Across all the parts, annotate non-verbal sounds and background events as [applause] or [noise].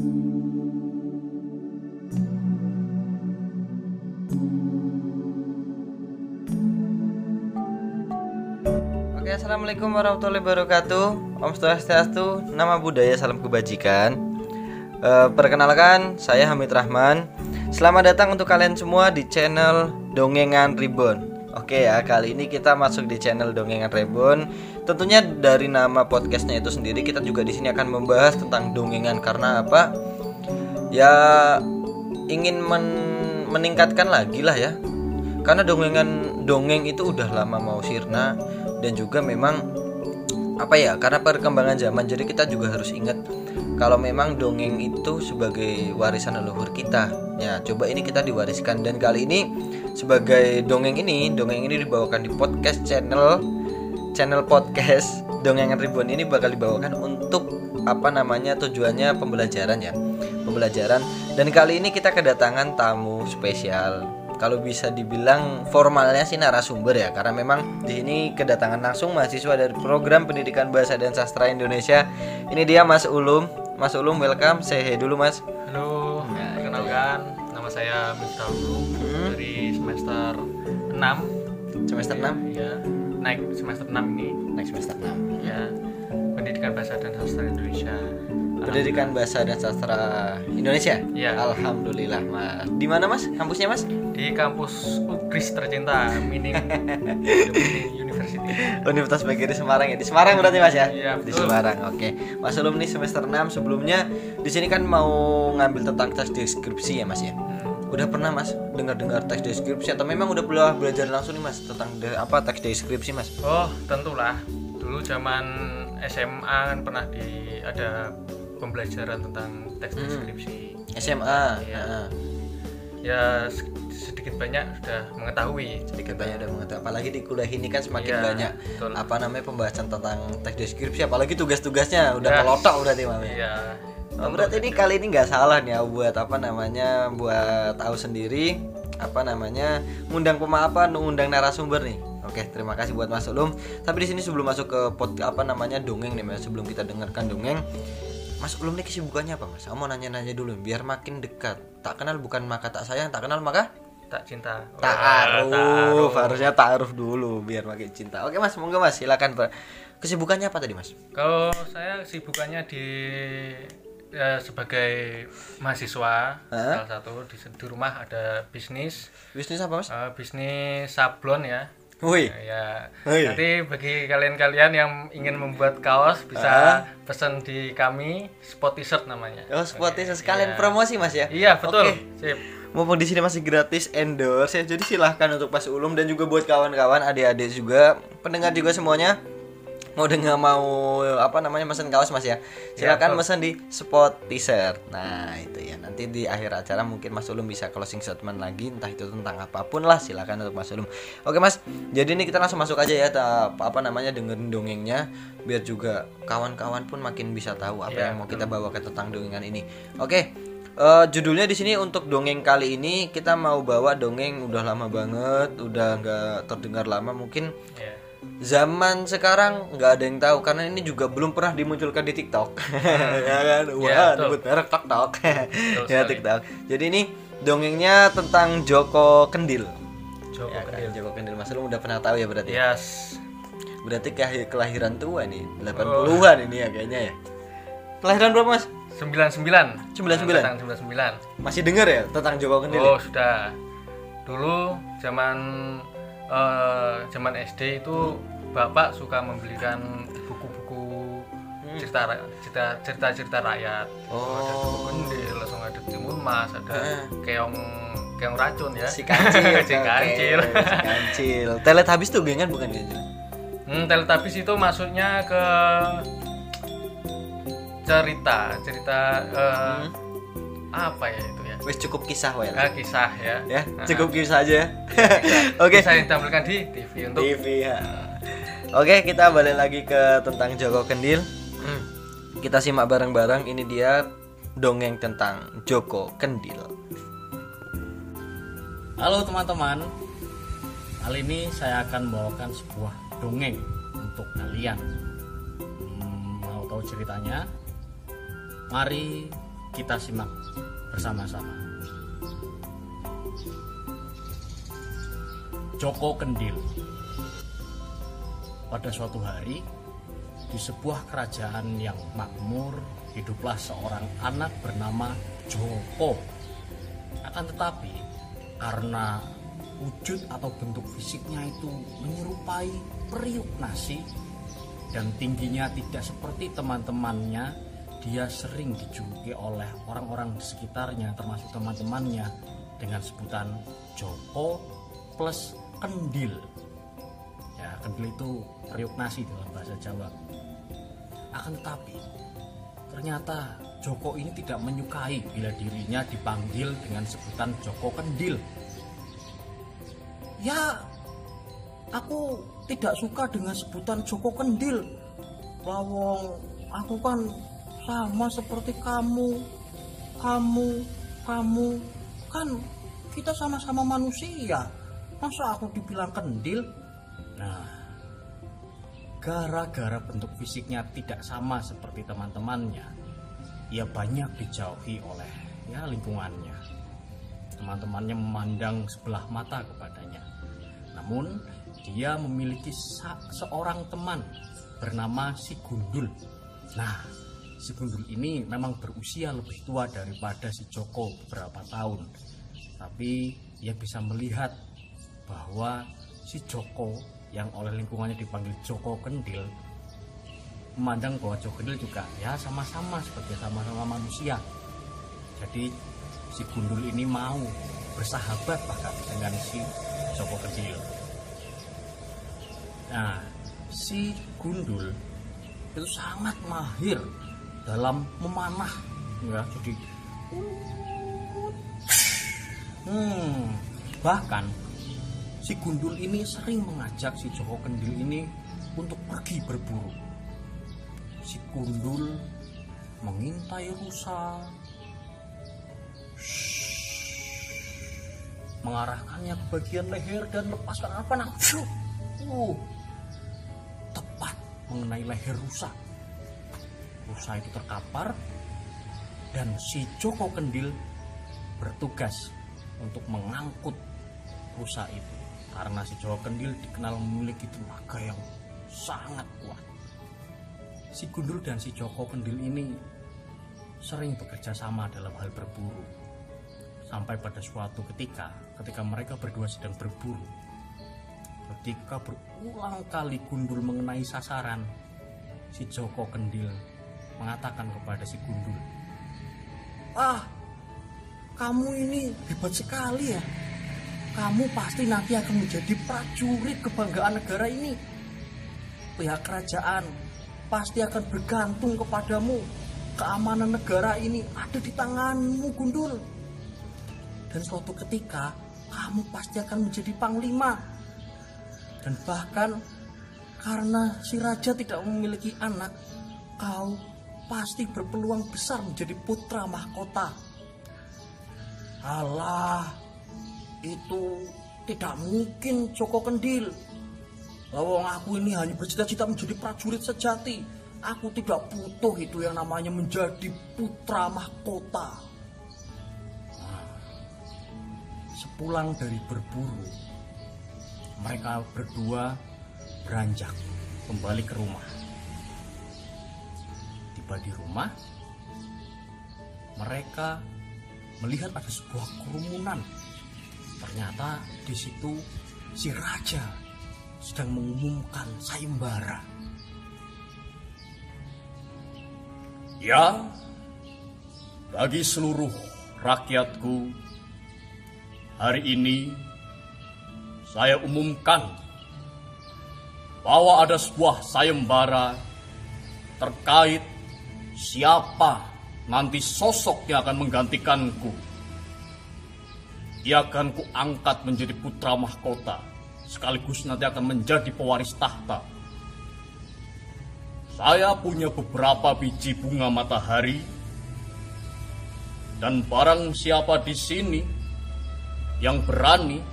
Oke, assalamualaikum warahmatullahi wabarakatuh. Om Swastiastu, nama budaya salam kebajikan. Eh, perkenalkan, saya Hamid Rahman. Selamat datang untuk kalian semua di channel Dongengan Ribbon. Oke ya, kali ini kita masuk di channel Dongengan Ribbon. Tentunya dari nama podcastnya itu sendiri, kita juga di sini akan membahas tentang dongengan. Karena apa? Ya ingin men- meningkatkan lagi lah ya. Karena dongengan dongeng itu udah lama mau sirna. Dan juga memang apa ya karena perkembangan zaman jadi kita juga harus ingat kalau memang dongeng itu sebagai warisan leluhur kita. Ya coba ini kita diwariskan. Dan kali ini sebagai dongeng ini dongeng ini dibawakan di podcast channel channel podcast dongengan ribuan ini bakal dibawakan untuk apa namanya tujuannya pembelajaran ya. Pembelajaran. Dan kali ini kita kedatangan tamu spesial. Kalau bisa dibilang formalnya sih narasumber ya karena memang di sini kedatangan langsung mahasiswa dari program pendidikan bahasa dan sastra Indonesia. Ini dia Mas Ulum. Mas Ulum welcome. Say hey dulu Mas. Halo, perkenalkan. Nama saya Miftah Ulum Hmm. dari semester 6 semester 6 ya, naik semester 6 ini naik semester 6 ya Pendidikan Bahasa dan Sastra Indonesia. Pendidikan Bahasa dan Sastra Indonesia. Iya. Alhamdulillah, Mas. Di mana, Mas? Kampusnya, Mas? di kampus UGRIS tercinta Minim [laughs] University. Universitas Bagiri Semarang ya. Di Semarang berarti, Mas ya? Iya, Di. Semarang. Oke. Mas Ulum nih semester 6 sebelumnya di sini kan mau ngambil tentang tes deskripsi ya, Mas ya. Hmm. Udah pernah Mas dengar-dengar teks deskripsi atau memang udah pernah belajar langsung nih Mas tentang de- apa teks deskripsi Mas? Oh, tentulah. Dulu zaman SMA kan pernah di ada pembelajaran tentang teks Hmm. deskripsi. SMA. Iya. Ya se- sedikit banyak sudah mengetahui. sedikit banyak udah mengetahui apalagi di kuliah ini kan semakin Iya, banyak betul. apa namanya pembahasan tentang teks deskripsi apalagi tugas-tugasnya udah Yes. melotok berarti Mami. Iya. Oh, berarti ini kali ini nggak salah nih ya buat apa namanya buat tahu sendiri apa namanya ngundang pemaafan ngundang narasumber nih oke terima kasih buat Mas Ulum tapi di sini sebelum masuk ke pot apa namanya dongeng nih Mas sebelum kita dengarkan dongeng Mas Ulum nih kesibukannya apa Mas? Saya mau nanya-nanya dulu biar makin dekat. Tak kenal bukan maka tak sayang, tak kenal maka tak cinta Wah, Ta'aruf, harusnya ta'aruf dulu biar makin cinta. Oke Mas, monggo Mas, silakan. Kesibukannya apa tadi Mas? kalau saya sibukannya di ya, sebagai mahasiswa Hah? salah satu. Di, di rumah ada bisnis. Bisnis apa Mas? eh, bisnis sablon ya. Wih, ya. Wih. nanti bagi kalian-kalian yang ingin membuat kaos bisa pesan di kami spot t-shirt namanya. Oh spot Oke, sekalian iya. promosi Mas ya? iya betul. Oke. sip. Mumpung di sini masih gratis endorse ya, jadi silahkan untuk Mas Ulum dan juga buat kawan-kawan adik-adik juga pendengar juga semuanya mau dengar mau apa namanya mesen kaos Mas ya? Silakan betul. mesen di spot t-shirt. Nah itu ya. Nanti di akhir acara mungkin Mas Ulum bisa closing statement lagi entah itu tentang apa pun lah. Silakan untuk Mas Ulum. Oke Mas. Jadi ini kita langsung masuk aja ya ta- apa namanya dengerin dongengnya biar juga kawan-kawan pun makin bisa tahu apa Ya, yang mau kita bawakan tentang dongengan ini. Oke Eh, judulnya di sini untuk dongeng kali ini kita mau bawa dongeng udah lama banget, udah nggak terdengar lama mungkin. Ya zaman sekarang nggak ada yang tahu karena ini juga belum pernah dimunculkan di TikTok. [laughs] ya kan? Wah, Ya, nyebut merek TikTok. [laughs] ya. TikTok. Jadi ini dongengnya tentang Joko Kendil. Joko Ya, kan? Kendil. Joko Kendil Mas lu udah pernah tahu ya berarti. yes Berarti kelahi- kelahiran tua nih, 80-an ini ya kayaknya ya. Kelahiran berapa Mas? 99 99? Angkatan 99 Masih denger ya tentang Joko Kendil? Oh sudah. Dulu zaman eh, zaman SD itu bapak suka membelikan buku-buku cerita ra- cerita cerita cerita rakyat. Oh. Ada Joko Kendil, langsung ada Timun Mas, ada Heeh. keong keong racun ya. si kancil [laughs] si kancil. si kancil telet habis tuh gengan bukan ya Hmm, Teletubbies itu masuknya ke cerita cerita eh, apa ya itu ya? Wes cukup kisah wae Ah, kisah ya. ya Nah, cukup kisah aja ya. [laughs] Oke. Kisah yang ditampilkan di TV untuk TV ya. Oke kita balik lagi ke tentang Joko Kendil. Hmm. kita simak bareng-bareng. Ini dia dongeng tentang Joko Kendil. Halo teman-teman, kali ini saya akan membawakan sebuah dongeng untuk kalian. Hmm, mau tahu ceritanya? Mari kita simak bersama-sama. Joko Kendil Pada suatu hari di sebuah kerajaan yang makmur hiduplah seorang anak bernama Joko. Akan tetapi karena wujud atau bentuk fisiknya itu menyerupai periuk nasi dan tingginya tidak seperti teman-temannya, dia sering dijuluki oleh orang-orang di sekitarnya termasuk teman-temannya dengan sebutan Joko plus kendil. Ya, kendil itu periuk nasi dalam bahasa Jawa. Akan tetapi, ternyata Joko ini tidak menyukai bila dirinya dipanggil dengan sebutan Joko Kendil. Ya, aku tidak suka dengan sebutan Joko Kendil. Lawong, aku kan sama seperti kamu. Kamu, kamu, kan kita sama-sama manusia. Masa aku dibilang kendil? Nah, gara-gara bentuk fisiknya tidak sama seperti teman-temannya, ia banyak dijauhi oleh ya lingkungannya. Teman-temannya memandang sebelah mata kepadanya. Namun, dia memiliki seorang teman bernama si Gundul. Nah, si Gundul ini memang berusia lebih tua daripada si Joko beberapa tahun. Tapi ia bisa melihat bahwa si Joko yang oleh lingkungannya dipanggil Joko Kendil memandang bahwa Joko Kendil juga ya sama-sama sebagai sama-sama manusia. Jadi si Gundul ini mau bersahabat bahkan dengan si Joko Kendil. Nah, si Gundul itu sangat mahir dalam memanah ya jadi hmm bahkan si Gundul ini sering mengajak si Joko Kendil ini untuk pergi berburu. Si Gundul mengintai rusa, mengarahkannya ke bagian leher dan lepaskan apa nak? Uh, tepat mengenai leher rusa. Rusa itu terkapar dan si Joko Kendil bertugas untuk mengangkut rusa itu karena si Jawa Kendil dikenal memiliki tenaga yang sangat kuat. Si Gundul dan si Joko Kendil ini sering bekerja sama dalam hal berburu. Sampai pada suatu ketika, ketika mereka berdua sedang berburu, ketika berulang kali Gundul mengenai sasaran, si Joko Kendil mengatakan kepada si Gundul, "Ah, kamu ini hebat sekali ya kamu pasti nanti akan menjadi prajurit kebanggaan negara ini. Pihak kerajaan pasti akan bergantung kepadamu. Keamanan negara ini ada di tanganmu, Gundul. Dan suatu ketika, kamu pasti akan menjadi panglima. Dan bahkan karena si raja tidak memiliki anak, kau pasti berpeluang besar menjadi putra mahkota. Allah, itu tidak mungkin Joko Kendil. Lawang aku ini hanya bercita-cita menjadi prajurit sejati. Aku tidak butuh itu yang namanya menjadi putra mahkota. Sepulang dari berburu, mereka berdua beranjak kembali ke rumah. Tiba di rumah, mereka melihat ada sebuah kerumunan Ternyata di situ si raja sedang mengumumkan sayembara. Ya, bagi seluruh rakyatku, hari ini saya umumkan bahwa ada sebuah sayembara terkait siapa nanti sosok yang akan menggantikanku ia akan kuangkat menjadi putra mahkota, sekaligus nanti akan menjadi pewaris tahta. Saya punya beberapa biji bunga matahari, dan barang siapa di sini yang berani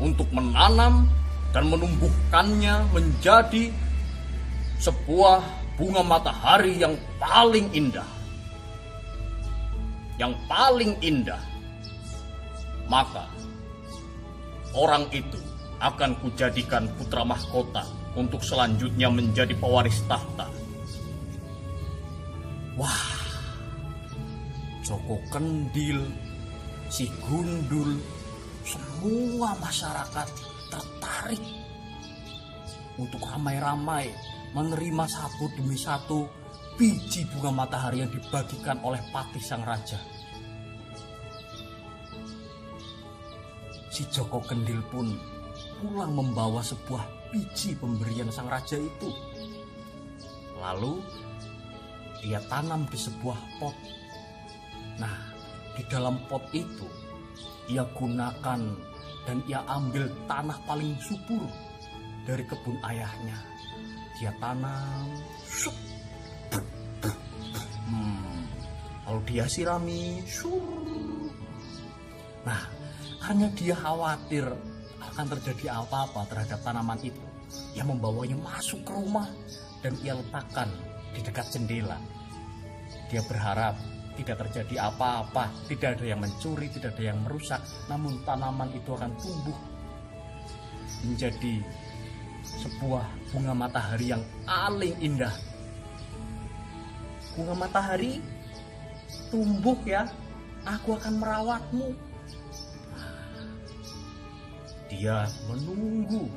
untuk menanam dan menumbuhkannya menjadi sebuah bunga matahari yang paling indah. yang paling indah, maka orang itu akan kujadikan putra mahkota untuk selanjutnya menjadi pewaris tahta. Wah, Joko Kendil, si Gundul, semua masyarakat tertarik untuk ramai-ramai menerima satu demi satu biji bunga matahari yang dibagikan oleh Patih Sang Raja. Si Joko Kendil pun pulang membawa sebuah biji pemberian Sang Raja itu. Lalu ia tanam di sebuah pot. Nah, di dalam pot itu ia gunakan dan ia ambil tanah paling subur dari kebun ayahnya. Dia tanam, sup, hmm, lalu dia sirami. Nah, karena dia khawatir akan terjadi apa-apa terhadap tanaman itu, ia membawanya masuk ke rumah dan ia letakkan di dekat jendela. Dia berharap tidak terjadi apa-apa, tidak ada yang mencuri, tidak ada yang merusak, namun tanaman itu akan tumbuh menjadi sebuah bunga matahari yang paling indah. Bunga matahari tumbuh ya, aku akan merawatmu. Dia menunggu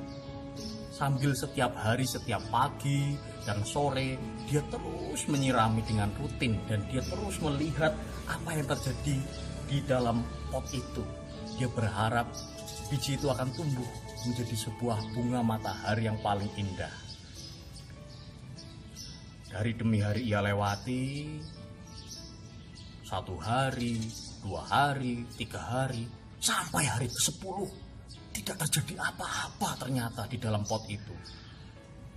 sambil setiap hari, setiap pagi dan sore dia terus menyirami dengan rutin dan dia terus melihat apa yang terjadi di dalam pot itu. Dia berharap biji itu akan tumbuh menjadi sebuah bunga matahari yang paling indah. Hari demi hari ia lewati, satu hari, dua hari, tiga hari, sampai hari ke-10 tidak terjadi apa-apa ternyata di dalam pot itu.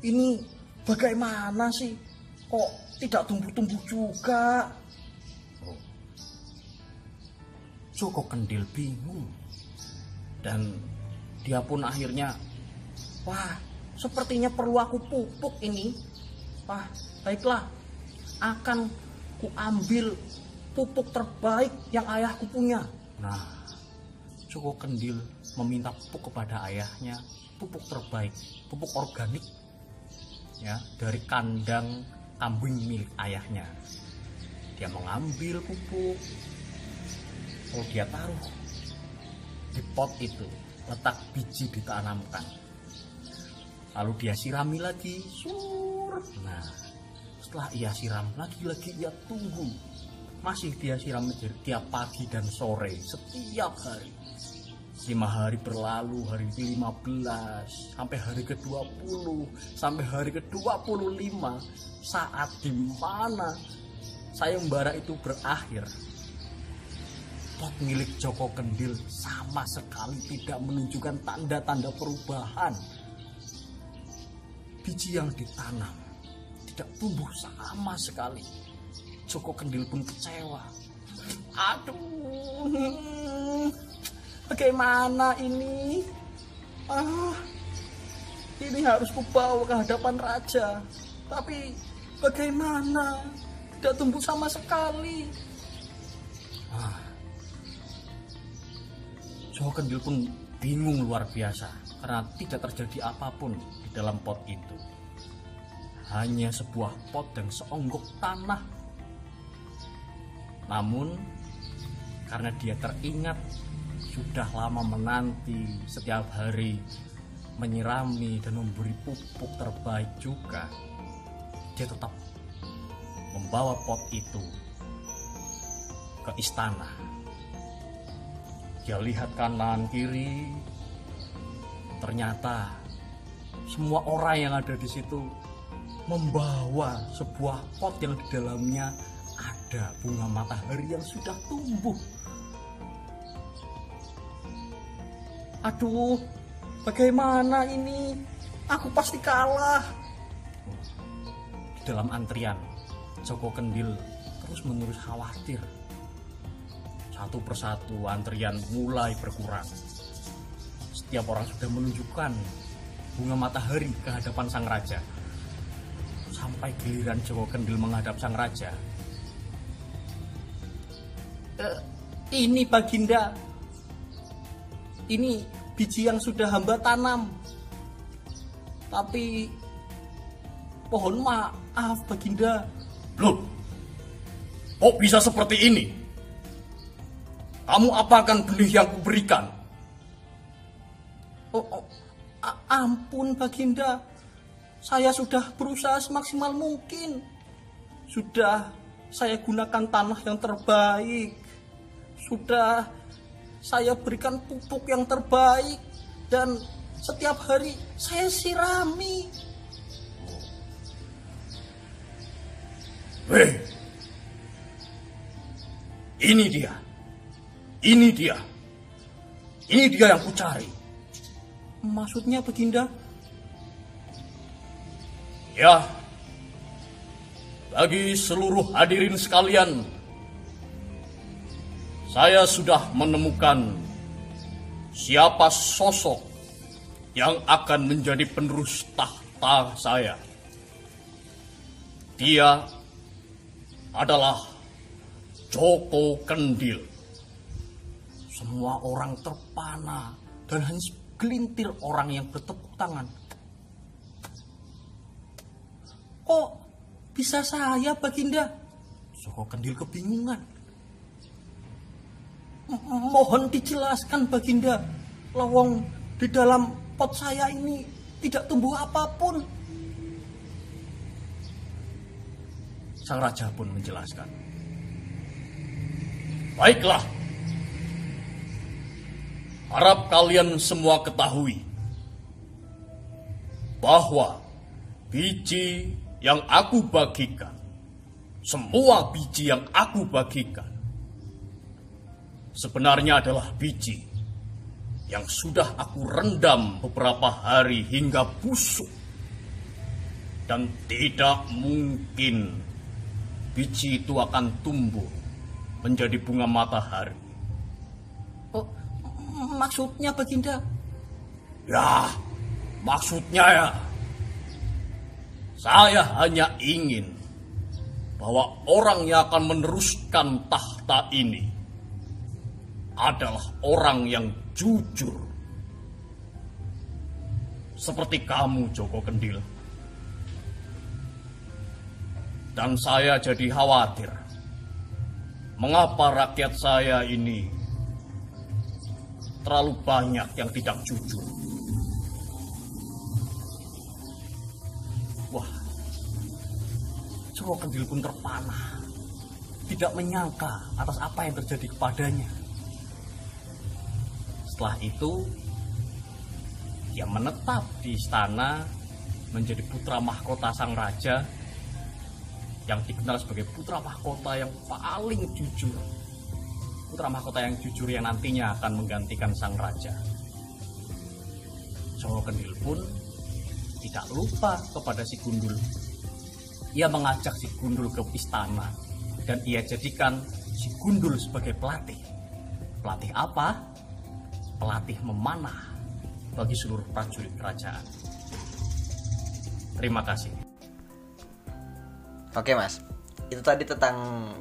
Ini bagaimana sih? Kok tidak tumbuh-tumbuh juga? Oh. Joko Kendil bingung. Dan dia pun akhirnya, wah, sepertinya perlu aku pupuk ini. Wah, baiklah, akan kuambil pupuk terbaik yang ayahku punya. Nah, Joko Kendil meminta pupuk kepada ayahnya, pupuk terbaik, pupuk organik ya dari kandang kambing milik ayahnya. Dia mengambil pupuk, lalu dia taruh di pot itu, letak biji ditanamkan. Lalu dia sirami lagi, sur. Nah, setelah ia siram lagi-lagi ia tunggu. Masih dia siram tiap pagi dan sore, setiap hari. Lima hari berlalu, hari ke-15, sampai hari ke-20, sampai hari ke-25, saat di mana sayembara itu berakhir. Pot milik Joko Kendil sama sekali tidak menunjukkan tanda-tanda perubahan. Biji yang ditanam tidak tumbuh sama sekali. Joko Kendil pun kecewa. Aduh, bagaimana ini? Ah, ini harus kubawa ke hadapan raja. Tapi bagaimana? Tidak tumbuh sama sekali. Ah, Joko Kendil pun bingung luar biasa karena tidak terjadi apa pun di dalam pot itu. Hanya sebuah pot dan seonggok tanah. Namun karena dia teringat sudah lama menanti setiap hari menyirami dan memberi pupuk terbaik juga, dia tetap membawa pot itu ke istana. Dia lihat kanan kiri, ternyata semua orang yang ada di situ membawa sebuah pot yang di dalamnya ada bunga matahari yang sudah tumbuh. Aduh, bagaimana ini? Aku pasti kalah. Di dalam antrian, Joko Kendil terus menerus khawatir. Satu persatu antrian mulai berkurang. Setiap orang sudah menunjukkan bunga matahari ke hadapan sang raja. Sampai giliran Joko Kendil menghadap sang raja. Eh, ini Baginda. Ini biji yang sudah hamba tanam. Tapi pohon maaf Baginda. Loh, kok bisa seperti ini? Kamu apakan benih yang kuberikan? Oh, oh, ampun Baginda. Saya sudah berusaha semaksimal mungkin. Sudah saya gunakan tanah yang terbaik. Sudah saya berikan pupuk yang terbaik dan setiap hari saya sirami. Weh. Ini dia. Ini dia. Ini dia yang kucari. Maksudnya Baginda? Ya. Bagi seluruh hadirin sekalian, saya sudah menemukan siapa sosok yang akan menjadi penerus tahta saya. Dia adalah Joko Kendil. Semua orang terpana dan hanya segelintir orang yang bertepuk tangan. Kok bisa saya, Baginda? Joko Kendil kebingungan. Mohon dijelaskan, Baginda. Lawang di dalam pot saya ini tidak tumbuh apa pun. Sang Raja pun menjelaskan. Baiklah. Harap kalian semua ketahui bahwa biji yang aku bagikan, semua biji yang aku bagikan, sebenarnya adalah biji yang sudah aku rendam beberapa hari hingga busuk. Dan tidak mungkin biji itu akan tumbuh menjadi bunga matahari. Maksudnya Baginda? Ya, maksudnya ya. Saya hanya ingin bahwa orang yang akan meneruskan tahta ini adalah orang yang jujur. Seperti kamu, Joko Kendil. Dan saya jadi khawatir. Mengapa rakyat saya ini terlalu banyak yang tidak jujur? Wah, Joko Kendil pun terpana. Tidak menyangka atas apa yang terjadi kepadanya. Setelah itu, dia menetap di istana menjadi putra mahkota sang raja yang dikenal sebagai putra mahkota yang paling jujur. Putra mahkota yang jujur yang nantinya akan menggantikan sang raja. Jawa Kendil pun tidak lupa kepada si Gundul. Ia mengajak si Gundul ke istana dan ia jadikan si Gundul sebagai pelatih. Pelatih apa? Pelatih memanah bagi seluruh prajurit kerajaan. Terima kasih. Oke mas, itu tadi tentang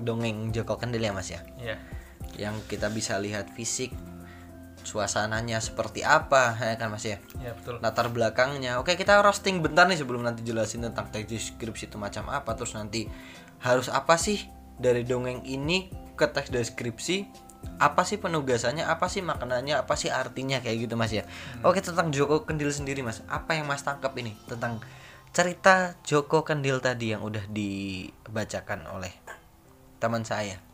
dongeng Joko Kendil ya mas ya, Iya. Yang kita bisa lihat fisik, suasananya seperti apa, ya kan mas ya, Iya betul. latar belakangnya. Oke kita roasting bentar nih sebelum nanti jelasin tentang teks deskripsi itu macam apa, terus nanti harus apa sih dari dongeng ini ke teks deskripsi, apa sih penugasannya, apa sih maknanya, apa sih artinya? Kayak gitu mas ya. Oke tentang Joko Kendil sendiri mas, apa yang mas tangkap ini? Tentang cerita Joko Kendil tadi yang udah dibacakan oleh teman saya.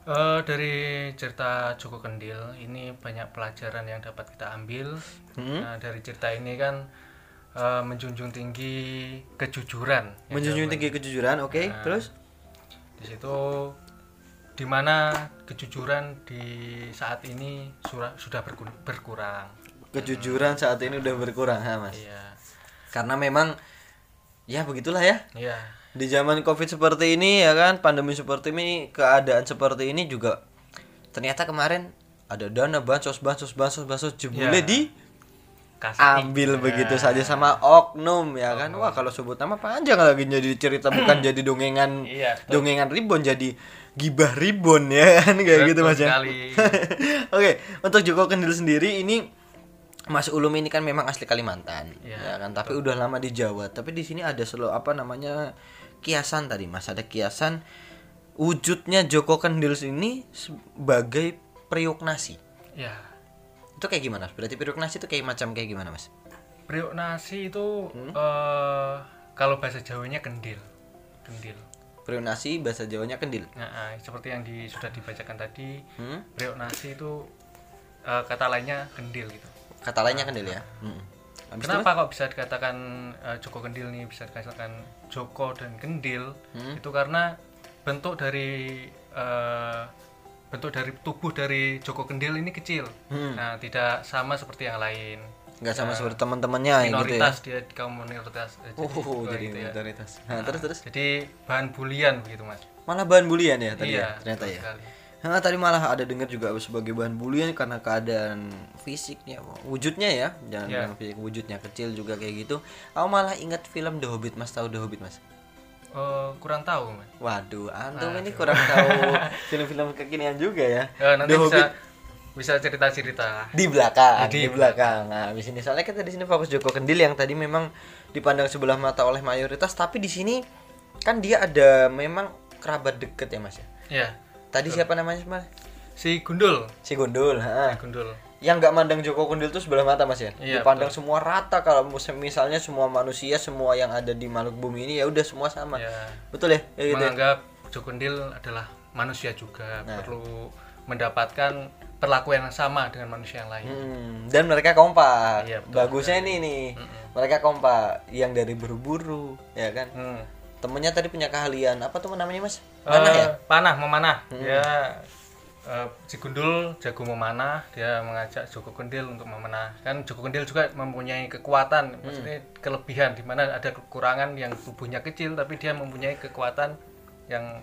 Eh, dari cerita Joko Kendil ini banyak pelajaran yang dapat kita ambil. Hmm? Nah, dari cerita ini kan eh, menjunjung tinggi kejujuran. ya, Menjunjung dalam- tinggi kejujuran, oke, Nah. terus Di situ di mana kejujuran di saat ini surah- sudah berku- berkurang. kejujuran saat ini udah berkurang, ha, Mas. Iya. Karena memang ya begitulah ya. Iya. Di zaman Covid seperti ini ya kan, pandemi seperti ini, keadaan seperti ini juga ternyata kemarin ada dana bansos bansos bansos bansos jebule Ya. di Kasih. ambil Ya. begitu saja sama oknum ya kan wah kalau sebut nama panjang lagi jadi cerita bukan [clears throat] jadi dongengan Iya, betul. dongengan ribon jadi gibah ribon ya kan kayak gitu Mas ya. [laughs] Oke, untuk Joko Kendil sendiri ini Mas Ulum ini kan memang asli Kalimantan, Iya, ya kan. Tapi udah lama di Jawa. Tapi di sini ada selo apa namanya kiasan tadi, Mas. Ada kiasan wujudnya Joko Kendil ini sebagai periuk nasi. ya Itu kayak gimana? Berarti periuk nasi itu kayak macam kayak gimana, Mas? priok nasi itu Hmm? eh, kalau bahasa Jawanya kendil kendil Periuk nasi bahasa Jawanya kendil. nah, ah, seperti yang di, sudah dibacakan tadi Hmm? priok nasi itu eh, kata lainnya kendil gitu Kata lainnya kendil ya. Hmm. Habis itu, Kenapa kok bisa dikatakan eh, Joko Kendil nih bisa dikatakan Joko dan Kendil? Hmm. Itu karena bentuk dari eh, bentuk dari tubuh dari Joko Kendil ini kecil. Hmm. Nah, tidak sama seperti yang lain. nggak sama seperti teman-temannya gitu ya. Minoritas dia di kaum minoritas. Eh, Oh, wah, jadi gitu ya. minoritas. Nah, terus terus Jadi bahan bulian begitu, Mas. malah bahan bulian ya tadi iya, ya, ternyata ya. sekali. Nah, tadi malah ada dengar juga sebagai bahan bulian karena keadaan fisiknya, wujudnya ya, jangan Iya. bilang fisik wujudnya kecil juga kayak gitu. Aku malah ingat film The Hobbit, Mas tahu The Hobbit, Mas? Eh, kurang tahu, Mas. Waduh, antum ini kurang tahu [laughs] film-film kekinian juga ya. Eh, nanti The bisa Hobbit bisa cerita-cerita. di belakang, Di di, belakang. Nah, di sini soalnya kita di sini fokus Joko Kendil yang tadi memang dipandang sebelah mata oleh mayoritas, tapi di sini kan dia ada memang kerabat deket ya, Mas ya. Ya. Tadi siapa namanya, Mas? Si Gundul, Si Gundul, ha. si Gundul. yang nggak mandang Joko Kendil tuh sebelah mata mas ya Iya, dipandang semua rata kalau misalnya semua manusia semua yang ada di makhluk bumi ini ya udah semua sama Ya. betul ya, ya gitu ya? menganggap Joko Kendil adalah manusia juga Nah. perlu mendapatkan perlakuan yang sama dengan manusia yang lain. Hmm, dan mereka kompak Iya, betul. bagusnya ini nih mereka kompak yang dari berburu ya kan Hmm. Temennya tadi punya keahlian. Apa tuh namanya mas? Panah Eh, ya? Panah memanah. Dia eh, si Gundul jago memanah, dia mengajak Joko Kendil untuk memanah. Kan Joko Kendil juga mempunyai kekuatan, maksudnya kelebihan di mana ada kekurangan yang tubuhnya kecil tapi dia mempunyai kekuatan yang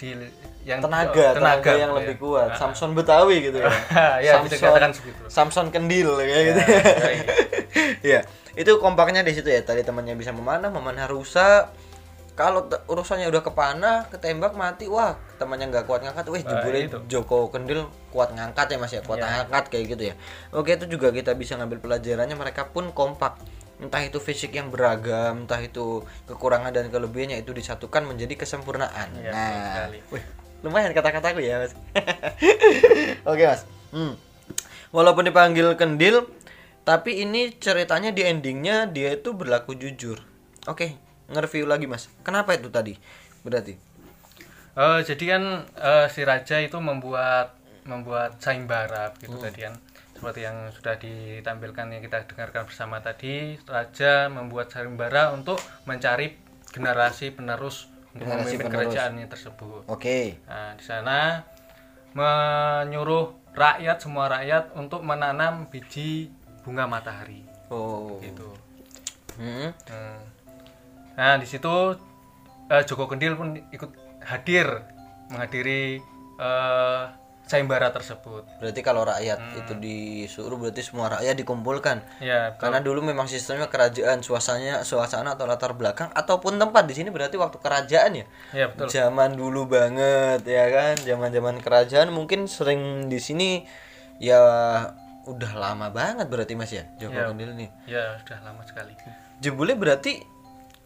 di yang tenaga, tenaga, yang gitu lebih ya. kuat Samson Betawi gitu ya. [laughs] Ya, segitu. Samson Kendil kayak gitu. [laughs] Iya, itu kompaknya di situ ya. Tadi temannya bisa memanah, memanah rusa. Kalau urusannya udah kepanah, ketembak mati, wah temannya nggak kuat ngangkat, wih jebule itu. Joko Kendil kuat ngangkat ya mas ya, kuat ngangkat kayak gitu ya. Oke itu juga kita bisa ngambil pelajarannya, mereka pun kompak. Entah itu fisik yang beragam, entah itu kekurangan dan kelebihannya itu disatukan menjadi kesempurnaan. Betul nah, wih, lumayan kata-kataku ya mas. [laughs] Oke mas. Hmm. Walaupun dipanggil Kendil, tapi ini ceritanya di endingnya dia itu berlaku jujur. Oke, nge-review lagi mas. Kenapa itu tadi? Berarti. Eh, jadi kan eh, si raja itu membuat membuat sayembara gitu tadi kan seperti yang sudah ditampilkan yang kita dengarkan bersama tadi raja membuat sayembara untuk mencari generasi penerus untuk Generasi memimpin penerus. kerajaannya tersebut. Oke. Nah, di sana menyuruh rakyat semua rakyat untuk menanam biji bunga matahari Oh. gitu. Hmm. Hmm. Nah, di situ eh, Joko Kendil pun ikut hadir menghadiri eh, sayembara tersebut. Berarti kalau rakyat itu disuruh berarti semua rakyat dikumpulkan. Ya, Karena dulu memang sistemnya kerajaan, suasananya suasana atau latar belakang ataupun tempat di sini berarti waktu kerajaan ya. ya betul. Zaman dulu banget ya kan, zaman-zaman kerajaan mungkin sering di sini ya udah lama banget berarti Mas ya Joko Iya. Kendil nih. Ya, sudah lama sekali. Jebule berarti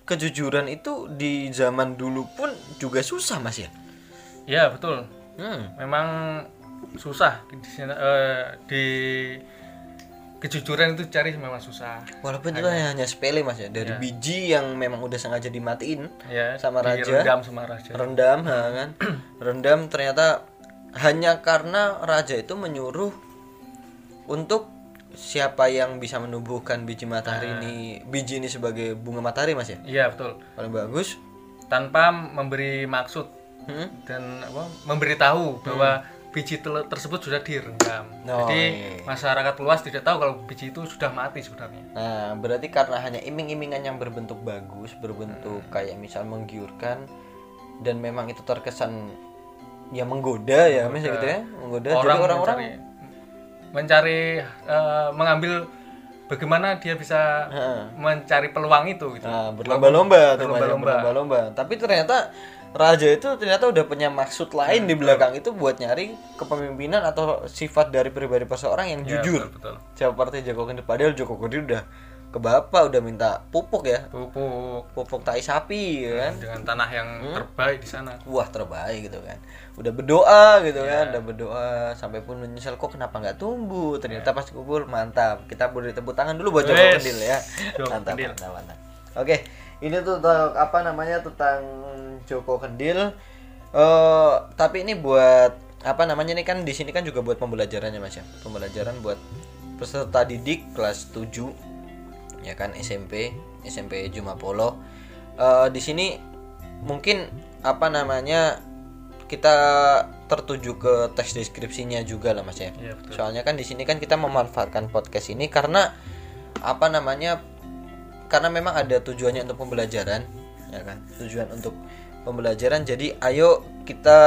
kejujuran itu di zaman dulu pun juga susah Mas ya. Ya, betul. Hmm. Memang susah di eh, di kejujuran itu cari memang susah. Walaupun itu hanya sepele Mas ya, dari biji yang memang udah sengaja dimatiin Ya, Sama raja. direndam sama raja. rendam ha, kan [clears throat] rendam ternyata hanya karena raja itu menyuruh untuk siapa yang bisa menumbuhkan biji matahari ini biji ini sebagai bunga matahari mas ya Iya, betul. paling bagus Tanpa memberi maksud hmm? dan apa memberitahu bahwa biji tel- tersebut sudah direndam. Oh, Jadi iya. masyarakat luas tidak tahu kalau biji itu sudah mati sebenarnya. nah berarti karena hanya iming-imingan yang berbentuk bagus berbentuk kayak misal menggiurkan dan memang itu terkesan ya menggoda ya mas gitu ya menggoda jadi Orang orang-orang mencari, eh, mengambil bagaimana dia bisa Heeh. mencari peluang itu gitu. Nah, berlomba-lomba Berlomba-lomba. Tapi ternyata raja itu ternyata udah punya maksud lain di belakang itu buat nyari kepemimpinan atau sifat dari pribadi seseorang yang Ya, jujur betul, betul. seperti Joko Kendil padahal Joko Kendil udah ke bapak udah minta pupuk ya pupuk pupuk tai sapi ya kan dengan tanah yang Hmm? terbaik di sana wah terbaik gitu kan udah berdoa gitu Iya. kan udah berdoa sampai pun menyesal kok kenapa nggak tumbuh? Ternyata pas kubur mantap. Kita beri tepuk tangan dulu buat Joko Kendil ya. Mantap, Kendil. mantap mantap. Oke ini tuh tentang apa namanya tentang Joko Kendil. Eh tapi ini buat apa namanya ini kan di sini kan juga buat pembelajaran ya mas ya. Pembelajaran buat peserta didik kelas 7 ya kan SMP SMP Juma Polo Eh, di sini mungkin apa namanya kita tertuju ke teks deskripsinya juga lah mas ya Iya, betul. soalnya kan di sini kan kita memanfaatkan podcast ini karena apa namanya karena memang ada tujuannya untuk pembelajaran ya kan tujuan untuk pembelajaran jadi ayo kita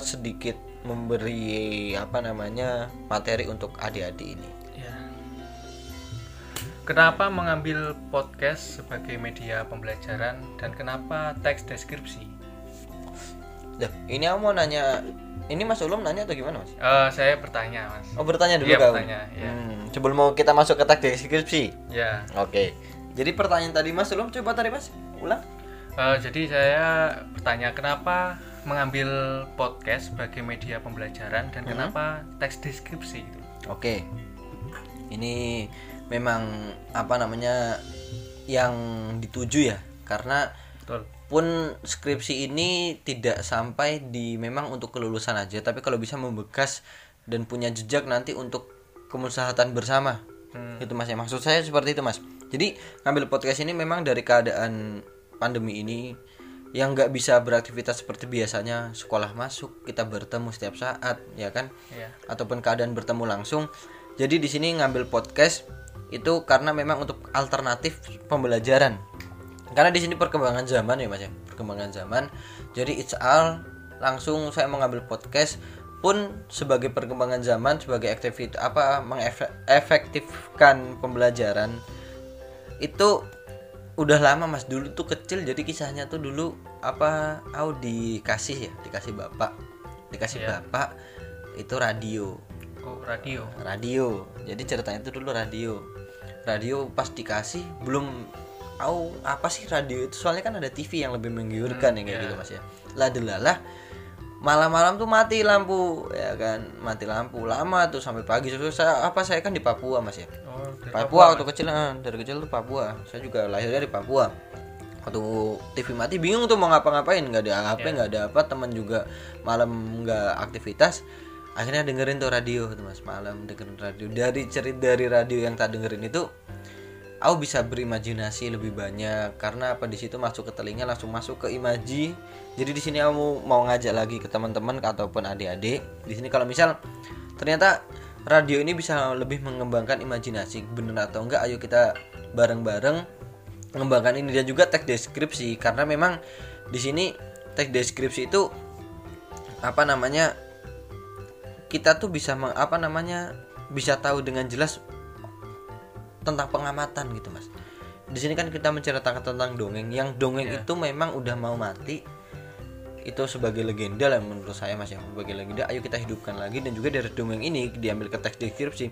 sedikit memberi apa namanya materi untuk adik-adik ini Ya. Kenapa mengambil podcast sebagai media pembelajaran dan kenapa teks deskripsi? Dah, ini aku mau nanya ini Mas Ulum nanya atau gimana Mas? Eh, saya bertanya, Mas. Oh bertanya dulu Iya, kamu. bertanya, iya. Hmm, sebelum mau kita masuk ke teks deskripsi. Ya. Oke. Jadi pertanyaan tadi Mas Ulum coba tadi Mas ulang. Eh, jadi saya bertanya kenapa mengambil podcast sebagai media pembelajaran dan kenapa teks deskripsi gitu. Oke. Ini memang apa namanya yang dituju ya karena Betul. pun skripsi ini tidak sampai di memang untuk kelulusan aja tapi kalau bisa membekas dan punya jejak nanti untuk kemusyahatan bersama Hmm. itu mas ya maksud saya seperti itu mas jadi ngambil podcast ini memang dari keadaan pandemi ini yang nggak bisa beraktivitas seperti biasanya sekolah masuk kita bertemu setiap saat ya kan Iya. ataupun keadaan bertemu langsung jadi di sini ngambil podcast itu karena memang untuk alternatif pembelajaran karena di sini perkembangan zaman ya mas ya. Perkembangan zaman. Jadi it's all langsung saya mengambil podcast pun sebagai perkembangan zaman sebagai aktivitas apa mengefektifkan pembelajaran itu udah lama mas. Dulu tuh kecil jadi kisahnya tuh dulu apa aku dikasih ya dikasih bapak. Dikasih Iya. bapak itu radio. Oh, radio. radio. Jadi ceritanya itu dulu radio. Radio pas dikasih belum tahu apa sih radio itu. Soalnya kan ada TV yang lebih menggiurkan ya kayak iya. gitu mas ya. Lah delalah malam-malam tuh mati lampu ya kan? Mati lampu lama tuh sampai pagi. Saya apa saya kan di Papua mas ya. Oh, dari Papua waktu kecil ah, dari kecil tuh Papua. Saya juga lahirnya di Papua. Waktu TV mati bingung tuh mau ngapa-ngapain. Nggak ada HP nggak ada apa teman juga malam nggak aktivitas. Akhirnya dengerin tuh radio tuh mas. Malam dengerin radio. Dari cerita dari radio yang tak dengerin itu aku bisa berimajinasi lebih banyak karena apa? Di situ masuk ke telinga langsung masuk ke imaji. Jadi di sini aku mau ngajak lagi ke teman-teman ataupun adik-adik. Di sini kalau misal ternyata radio ini bisa lebih mengembangkan imajinasi bener atau enggak? Ayo kita bareng-bareng mengembangkan ini. Dan juga teks deskripsi karena memang di sini teks deskripsi itu apa namanya kita tuh bisa meng- apa namanya bisa tahu dengan jelas tentang pengamatan gitu mas. Di sini kan kita menceritakan tentang dongeng. Yang dongeng Iya. itu memang udah mau mati itu sebagai legenda lah menurut saya mas ya. Sebagai legenda ayo kita hidupkan lagi. Dan juga dari dongeng ini diambil ke teks deskripsi.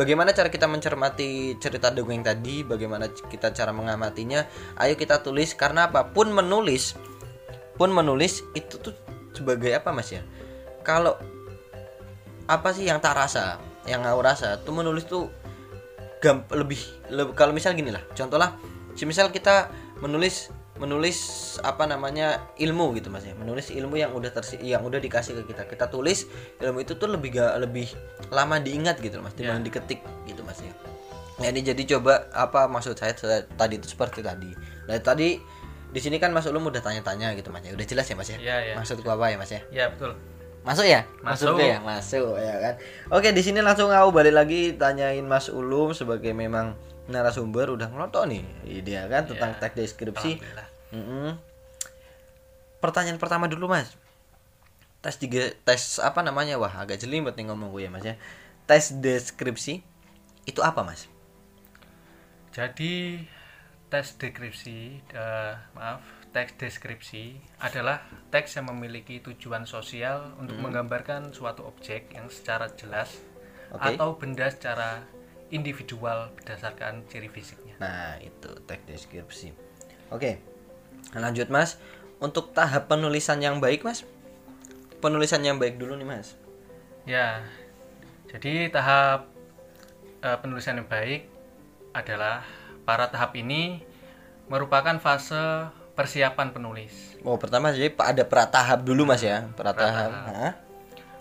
Bagaimana cara kita mencermati cerita dongeng tadi? Bagaimana kita cara mengamatinya? Ayo kita tulis. Karena apa pun menulis pun menulis itu tuh sebagai apa mas ya? Kalau apa sih yang tak rasa yang aku rasa tuh menulis tuh gamp lebih, lebih kalau misal gini lah contoh lah misal kita menulis menulis apa namanya ilmu gitu mas ya. Menulis ilmu yang udah tersi yang udah dikasih ke kita. Kita tulis ilmu itu tuh lebih gak lebih lama diingat gitu loh, mas dibanding diketik gitu mas ya. Nah, ini jadi coba apa maksud saya tadi itu seperti tadi. Nah tadi di sini kan mas Ulum udah tanya-tanya gitu mas ya. Udah jelas ya mas ya? Iya, iya. maksudku apa ya mas ya? Ya, betul. Masuk ya? Masuk. Masuk ya, masuk ya kan. Oke, di sini langsung aku balik lagi tanyain Mas Ulum sebagai memang narasumber udah ngelotok nih. Dia kan tentang teks deskripsi. Alhamdulillah. Mm-mm. Pertanyaan pertama dulu, Mas. Tes tiga tes apa namanya? Wah, agak jelimet nih ngomong gue ya, Mas ya. Tes deskripsi itu apa, Mas? Jadi tes deskripsi, eh, maaf, teks deskripsi adalah teks yang memiliki tujuan sosial untuk menggambarkan suatu objek yang secara jelas Oke. atau benda secara individual berdasarkan ciri fisiknya. Nah, itu teks deskripsi. Oke. Lanjut, Mas. Untuk tahap penulisan yang baik, Mas. Penulisan yang baik dulu nih, Mas. Ya, jadi tahap eh, penulisan yang baik adalah para tahap ini merupakan fase persiapan penulis. Oh, pertama jadi ada pratahap dulu, Mas ya. Pratahap. Hah?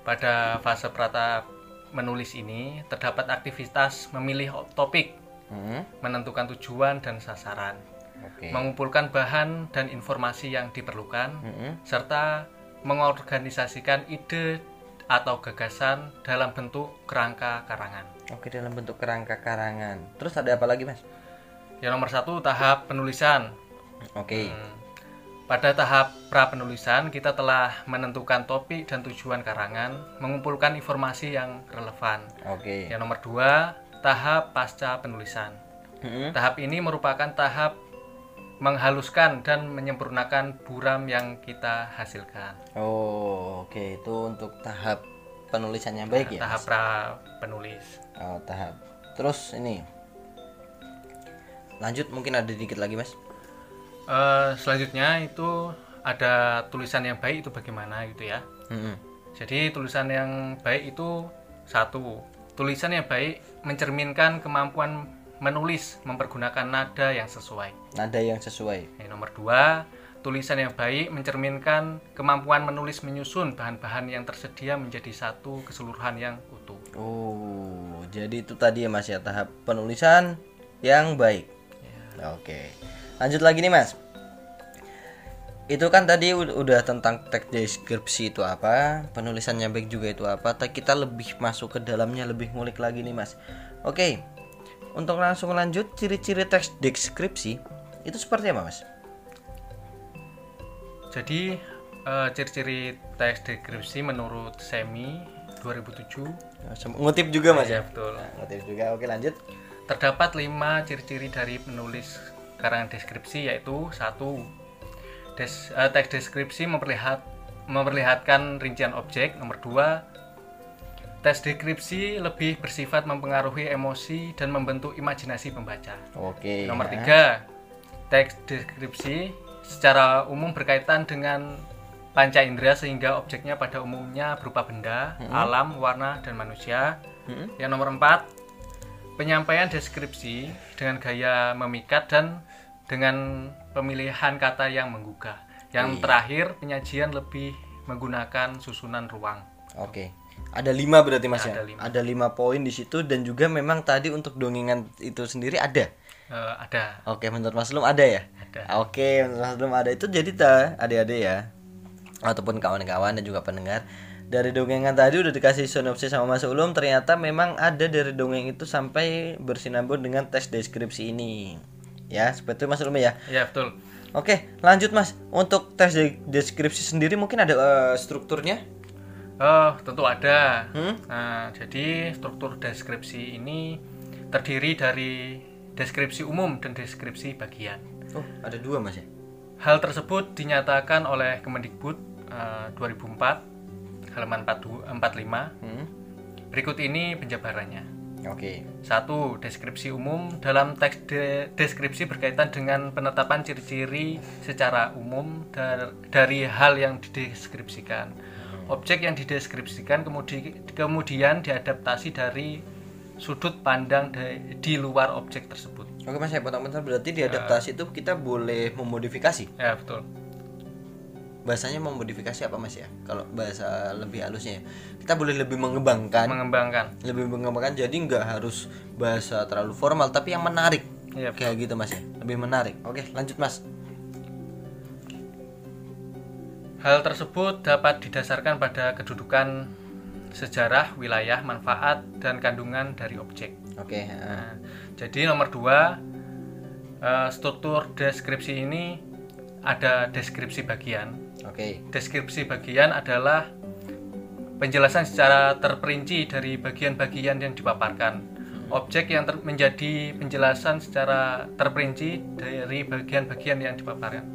Pada fase pratahap menulis ini terdapat aktivitas memilih topik, Hmm. menentukan tujuan dan sasaran, Oke. mengumpulkan bahan dan informasi yang diperlukan, Hmm. serta mengorganisasikan ide atau gagasan dalam bentuk kerangka karangan. Oke, dalam bentuk kerangka karangan. Terus ada apa lagi, Mas? Yang nomor satu tahap penulisan. Oke. Hmm. Pada tahap pra penulisan kita telah menentukan topik dan tujuan karangan, mengumpulkan informasi yang relevan. Oke. Yang nomor dua tahap pasca penulisan. Hmm. Tahap ini merupakan tahap menghaluskan dan menyempurnakan buram yang kita hasilkan. Oh, oke. Itu untuk tahap penulisan yang baik ya. tahap pra penulis. Oh, tahap. Terus ini. Lanjut mungkin ada dikit lagi, Mas. Eh, selanjutnya itu ada tulisan yang baik itu bagaimana gitu ya. Hmm. Jadi tulisan yang baik itu satu, tulisan yang baik mencerminkan kemampuan menulis mempergunakan nada yang sesuai. Nada yang sesuai. Yang nomor dua, tulisan yang baik mencerminkan kemampuan menulis menyusun bahan-bahan yang tersedia menjadi satu keseluruhan yang utuh. Oh, jadi itu tadi ya Mas ya tahap penulisan yang baik. Oke. Lanjut lagi nih Mas. Itu kan tadi ud- udah tentang teks deskripsi itu apa, penulisan yang baik juga itu apa. Tapi kita lebih masuk ke dalamnya, lebih ngulik lagi nih Mas. Oke. Untuk langsung lanjut ciri-ciri teks deskripsi itu seperti apa Mas? Jadi eh, ciri-ciri teks deskripsi menurut Semi 2007 Ngutip juga Mas ya ya. betul. Nah, ngutip juga. Oke, lanjut. Terdapat lima ciri-ciri dari penulis karangan deskripsi yaitu satu des- eh, teks deskripsi memperlihat memperlihatkan rincian objek. Nomor dua teks deskripsi lebih bersifat mempengaruhi emosi dan membentuk imajinasi pembaca. Oke. Nomor ya. tiga teks deskripsi secara umum berkaitan dengan panca indera sehingga objeknya pada umumnya berupa benda, alam, warna, dan manusia. Hmm. Yang nomor empat, penyampaian deskripsi dengan gaya memikat dan dengan pemilihan kata yang menggugah. Yang terakhir, penyajian lebih menggunakan susunan ruang. Oke. Ada lima berarti mas Ada ya? lima. Ada lima poin di situ dan juga memang tadi untuk dongengan itu sendiri ada. Eh, ada, Oke, menurut Mas Lum ada ya? ada. Oke, menurut Mas Lum ada itu jadi ta adik-adik ya ataupun kawan-kawan dan juga pendengar dari dongengan tadi udah dikasih sinopsis sama Mas Ulum ternyata memang ada dari dongeng itu sampai bersinambung dengan teks deskripsi ini ya seperti itu Mas Ulum ya Ya betul. Oke lanjut Mas untuk teks de- deskripsi sendiri mungkin ada eh, strukturnya Oh, tentu ada. Hmm? Nah, jadi struktur deskripsi ini terdiri dari deskripsi umum dan deskripsi bagian. Oh ada dua Mas ya Hal tersebut dinyatakan oleh Kemendikbud eh, 2004 halaman 42 45. hmm? Berikut ini penjabarannya. Oke Satu, deskripsi umum dalam teks de- deskripsi berkaitan dengan penetapan ciri-ciri secara umum dar- dari hal yang dideskripsikan. Objek yang dideskripsikan kemudi- kemudian diadaptasi dari sudut pandang di luar objek tersebut. Oke mas saya potong berarti di adaptasi itu kita boleh memodifikasi Ya, betul. Bahasanya memodifikasi apa mas ya? Kalau bahasa lebih halusnya ya. Kita boleh lebih mengembangkan. Mengembangkan. lebih mengembangkan jadi nggak harus bahasa terlalu formal tapi yang menarik. Iya, kayak gitu mas ya? Lebih menarik. Oke lanjut mas. Hal tersebut dapat didasarkan pada kedudukan sejarah, wilayah, manfaat, dan kandungan dari objek. oke Nah, jadi nomor dua eh, struktur deskripsi ini ada deskripsi bagian. Oke Deskripsi bagian adalah penjelasan secara terperinci dari bagian-bagian yang dipaparkan. Objek yang ter- menjadi penjelasan secara terperinci dari bagian-bagian yang dipaparkan.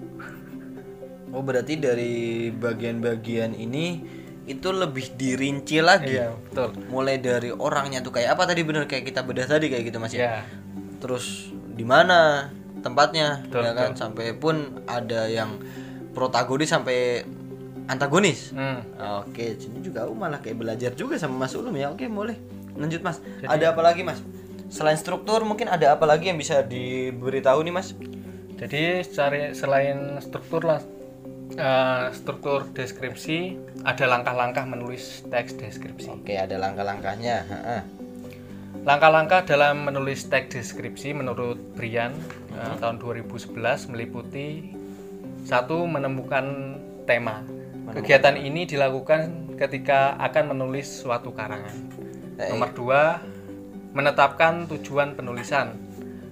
Oh berarti dari bagian-bagian ini itu lebih dirinci lagi. Iya, betul. Mulai dari orangnya tuh kayak apa tadi bener kayak kita bedah tadi kayak gitu Mas ya. Ya. Terus di mana tempatnya Betul, ya kan sampai pun ada yang protagonis sampai antagonis. Hmm. Oke, jadi juga aku malah kayak belajar juga sama Mas Ulum ya. Oke, boleh. Lanjut Mas. Ada apa lagi Mas? Selain struktur mungkin ada apa lagi yang bisa diberitahu nih Mas? Jadi secara selain struktur lah eh, struktur deskripsi ada langkah-langkah menulis teks deskripsi. Oke, ada langkah-langkahnya. Langkah-langkah dalam menulis teks deskripsi menurut Brian eh, tahun 2011 meliputi satu menemukan tema. Kegiatan ini dilakukan ketika akan menulis suatu karangan. Eh, Nomor dua menetapkan tujuan penulisan.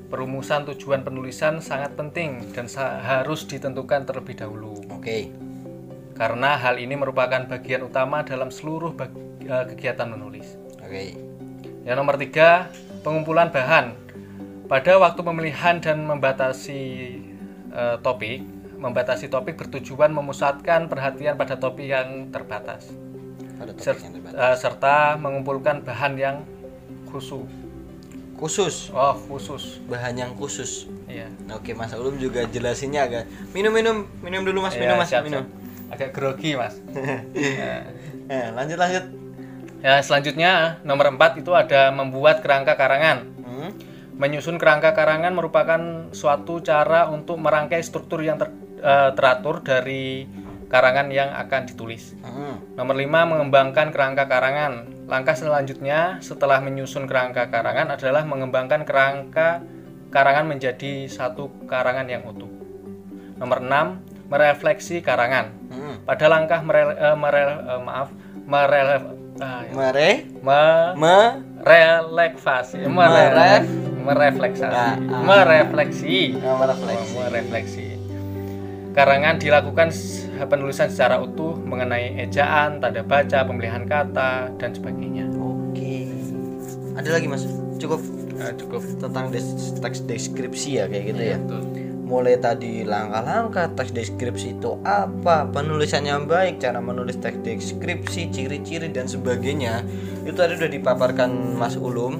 Perumusan tujuan penulisan sangat penting dan harus ditentukan terlebih dahulu. Oke. Karena hal ini merupakan bagian utama dalam seluruh eh, kegiatan menulis. Oke. Yang nomor tiga, pengumpulan bahan. Pada waktu pemilihan dan membatasi eh, topik, membatasi topik bertujuan memusatkan perhatian pada topik yang terbatas, Ada topik Ser- yang terbatas. eh, serta mengumpulkan bahan yang khusus. Khusus, Oh, khusus. bahan yang khusus. Iya. Oke, Mas Ulum juga jelasinnya agak minum minum minum dulu Mas, minum Iya, Mas, siap, minum. siap. Agak grogi, Mas. [laughs] Eh, lanjut lanjut. ya, selanjutnya nomor empat itu ada membuat kerangka karangan. Hmm. Menyusun kerangka karangan merupakan suatu cara untuk merangkai struktur yang ter- eh, teratur dari karangan yang akan ditulis. Hmm. Nomor 5 mengembangkan kerangka karangan. Langkah selanjutnya setelah menyusun kerangka karangan adalah mengembangkan kerangka karangan menjadi satu karangan yang utuh. Nomor 6 merefleksi karangan. Hmm. Pada langkah merel, eh, merel- eh, maaf merele, ah, ya. Mere me- me Meref- merefleksasi Nah, ah. merefleksi Ah, merefleksi. Oh, merefleksi karangan dilakukan penulisan secara utuh mengenai ejaan tanda baca pemilihan kata dan sebagainya Oke. Ada lagi Mas? Cukup Eh, cukup tentang des- teks deskripsi ya kayak gitu ya. Betul. Mulai tadi langkah-langkah teks deskripsi itu apa, penulisan yang baik, cara menulis teks deskripsi, ciri-ciri dan sebagainya. Itu tadi udah dipaparkan Mas Ulum.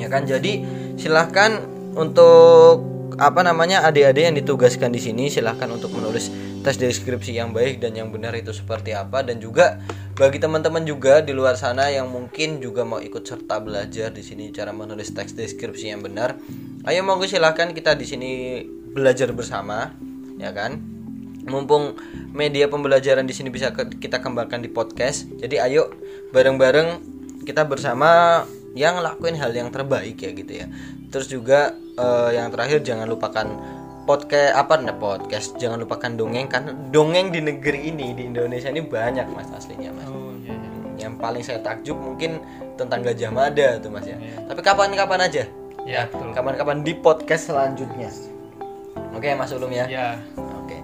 Ya kan? Jadi silahkan untuk apa namanya adik-adik yang ditugaskan di sini silahkan untuk menulis tes deskripsi yang baik dan yang benar itu seperti apa. Dan juga bagi teman-teman juga di luar sana yang mungkin juga mau ikut serta belajar di sini cara menulis teks deskripsi yang benar ayo monggo silahkan kita di sini belajar bersama ya kan? Mumpung media pembelajaran di sini bisa kita kembangkan di podcast jadi ayo bareng-bareng kita bersama yang lakuin hal yang terbaik ya gitu ya. Terus juga eh, yang terakhir jangan lupakan podcast apa nah podcast. Jangan lupakan dongeng karena dongeng di negeri ini di Indonesia ini banyak mas aslinya mas. Oh iya, iya. yang paling saya takjub mungkin tentang Gajah Mada tuh mas ya. Tapi kapan-kapan aja. Ya kapan-kapan di podcast selanjutnya. Oke mas Ulum ya? Ya Oke.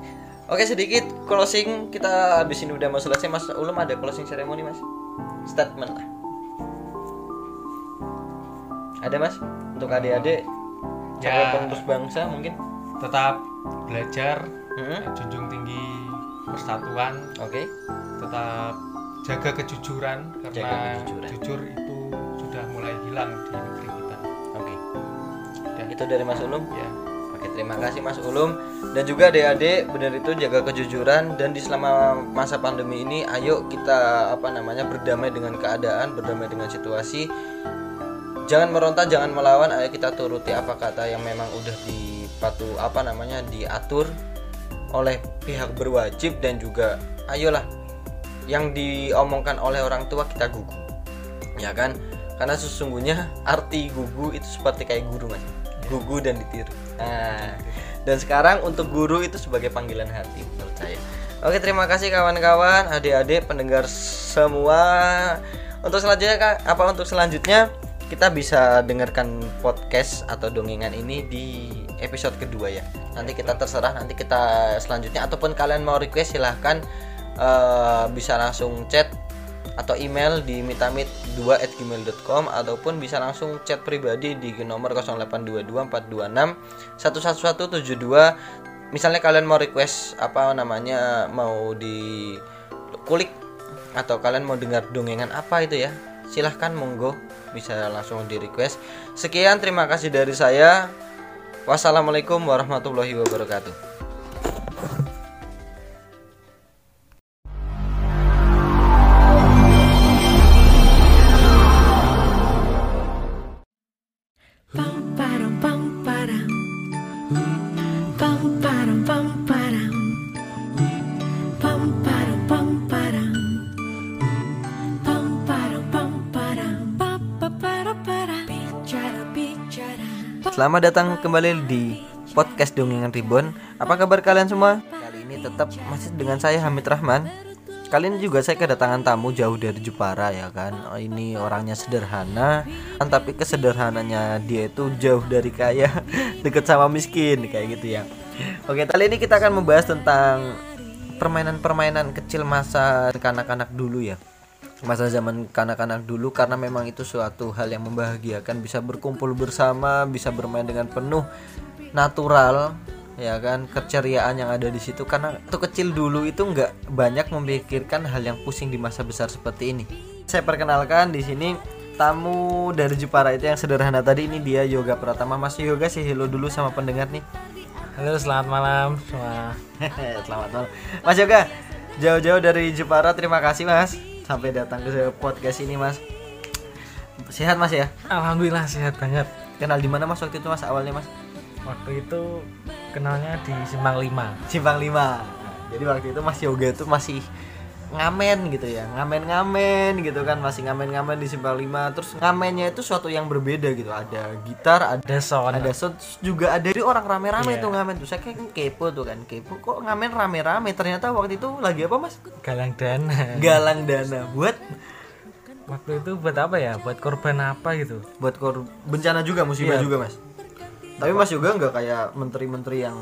Oke sedikit closing. Kita habis ini udah mau selesai Mas Ulum ada closing ceremony Mas. Statement lah. Ada Mas? Untuk adik-adik Ya. penerus bangsa mungkin. tetap belajar Hmm? junjung tinggi persatuan Oke. tetap jaga kejujuran karena Jaga kejujuran. jujur itu sudah mulai hilang di negeri kita Oke. Dan Itu dari Mas Ulum. ya Oke, terima kasih Mas Ulum dan juga adik-adik benar itu jaga kejujuran dan di selama masa pandemi ini ayo kita apa namanya berdamai dengan keadaan, berdamai dengan situasi. Jangan meronta, jangan melawan, ayo kita turuti apa kata yang memang udah dipatu apa namanya diatur oleh pihak berwajib dan juga ayolah yang diomongkan oleh orang tua kita gugu. Ya kan? Karena sesungguhnya arti gugu itu seperti kayak guru Mas. Gugu dan ditiru. Nah, dan sekarang untuk guru itu sebagai panggilan hati menurut saya. Oke, terima kasih kawan-kawan, adik-adik, pendengar semua. Untuk selanjutnya Kak, apa untuk selanjutnya kita bisa dengarkan podcast atau dongengan ini di episode kedua ya. Nanti kita terserah nanti kita selanjutnya. Ataupun kalian mau request silahkan eh, bisa langsung chat atau email di mitamit2@gmail.com ataupun bisa langsung chat pribadi di nomor 0822 426 11172 misalnya kalian mau request apa namanya mau di kulik atau kalian mau dengar dongengan apa itu ya silahkan monggo. Bisa langsung di request sekian terima kasih dari saya. Wassalamualaikum warahmatullahi wabarakatuh Selamat datang kembali di podcast Dongengan Ribbon. Apa kabar kalian semua? Kali ini tetap masih dengan saya Hamid Rahman. Kali ini juga saya kedatangan tamu jauh dari Jepara ya kan. Oh, ini orangnya sederhana, tapi kesederhananya dia itu jauh dari kaya, [laughs] deket sama miskin kayak gitu ya. Oke, kali ini kita akan membahas tentang permainan-permainan kecil masa kanak-kanak dulu ya masa zaman kanak-kanak dulu karena memang itu suatu hal yang membahagiakan. Bisa berkumpul bersama bisa bermain dengan penuh natural ya kan keceriaan yang ada di situ. Karena waktu kecil dulu itu nggak banyak memikirkan hal yang pusing di masa besar seperti ini. Saya perkenalkan di sini tamu dari Jepara itu yang sederhana tadi. Ini dia Yoga Pratama. Mas Yoga sih hello dulu sama pendengar nih. Halo, selamat malam semua. [laughs] Selamat malam. Mas Yoga Jauh-jauh dari Jepara Terima kasih mas Sampai datang ke podcast ini mas Sehat mas ya Alhamdulillah sehat banget. Kenal di mana mas waktu itu mas awalnya mas Waktu itu kenalnya di Simpang 5. Simpang 5 Jadi waktu itu mas Yoga itu masih ngamen gitu ya ngamen-ngamen gitu kan masih ngamen-ngamen di Simpang 5 terus ngamennya itu suatu yang berbeda gitu ada gitar ada sound. ada sound juga ada di orang rame-rame Iya. tuh ngamen tuh saya kayak kepo tuh kan kepo kok ngamen rame-rame ternyata waktu itu lagi apa mas galang dana. galang dana buat Waktu itu buat apa ya? Buat korban apa gitu? buat kor bencana juga musibah Iya. juga mas tapi mas juga nggak kayak menteri-menteri yang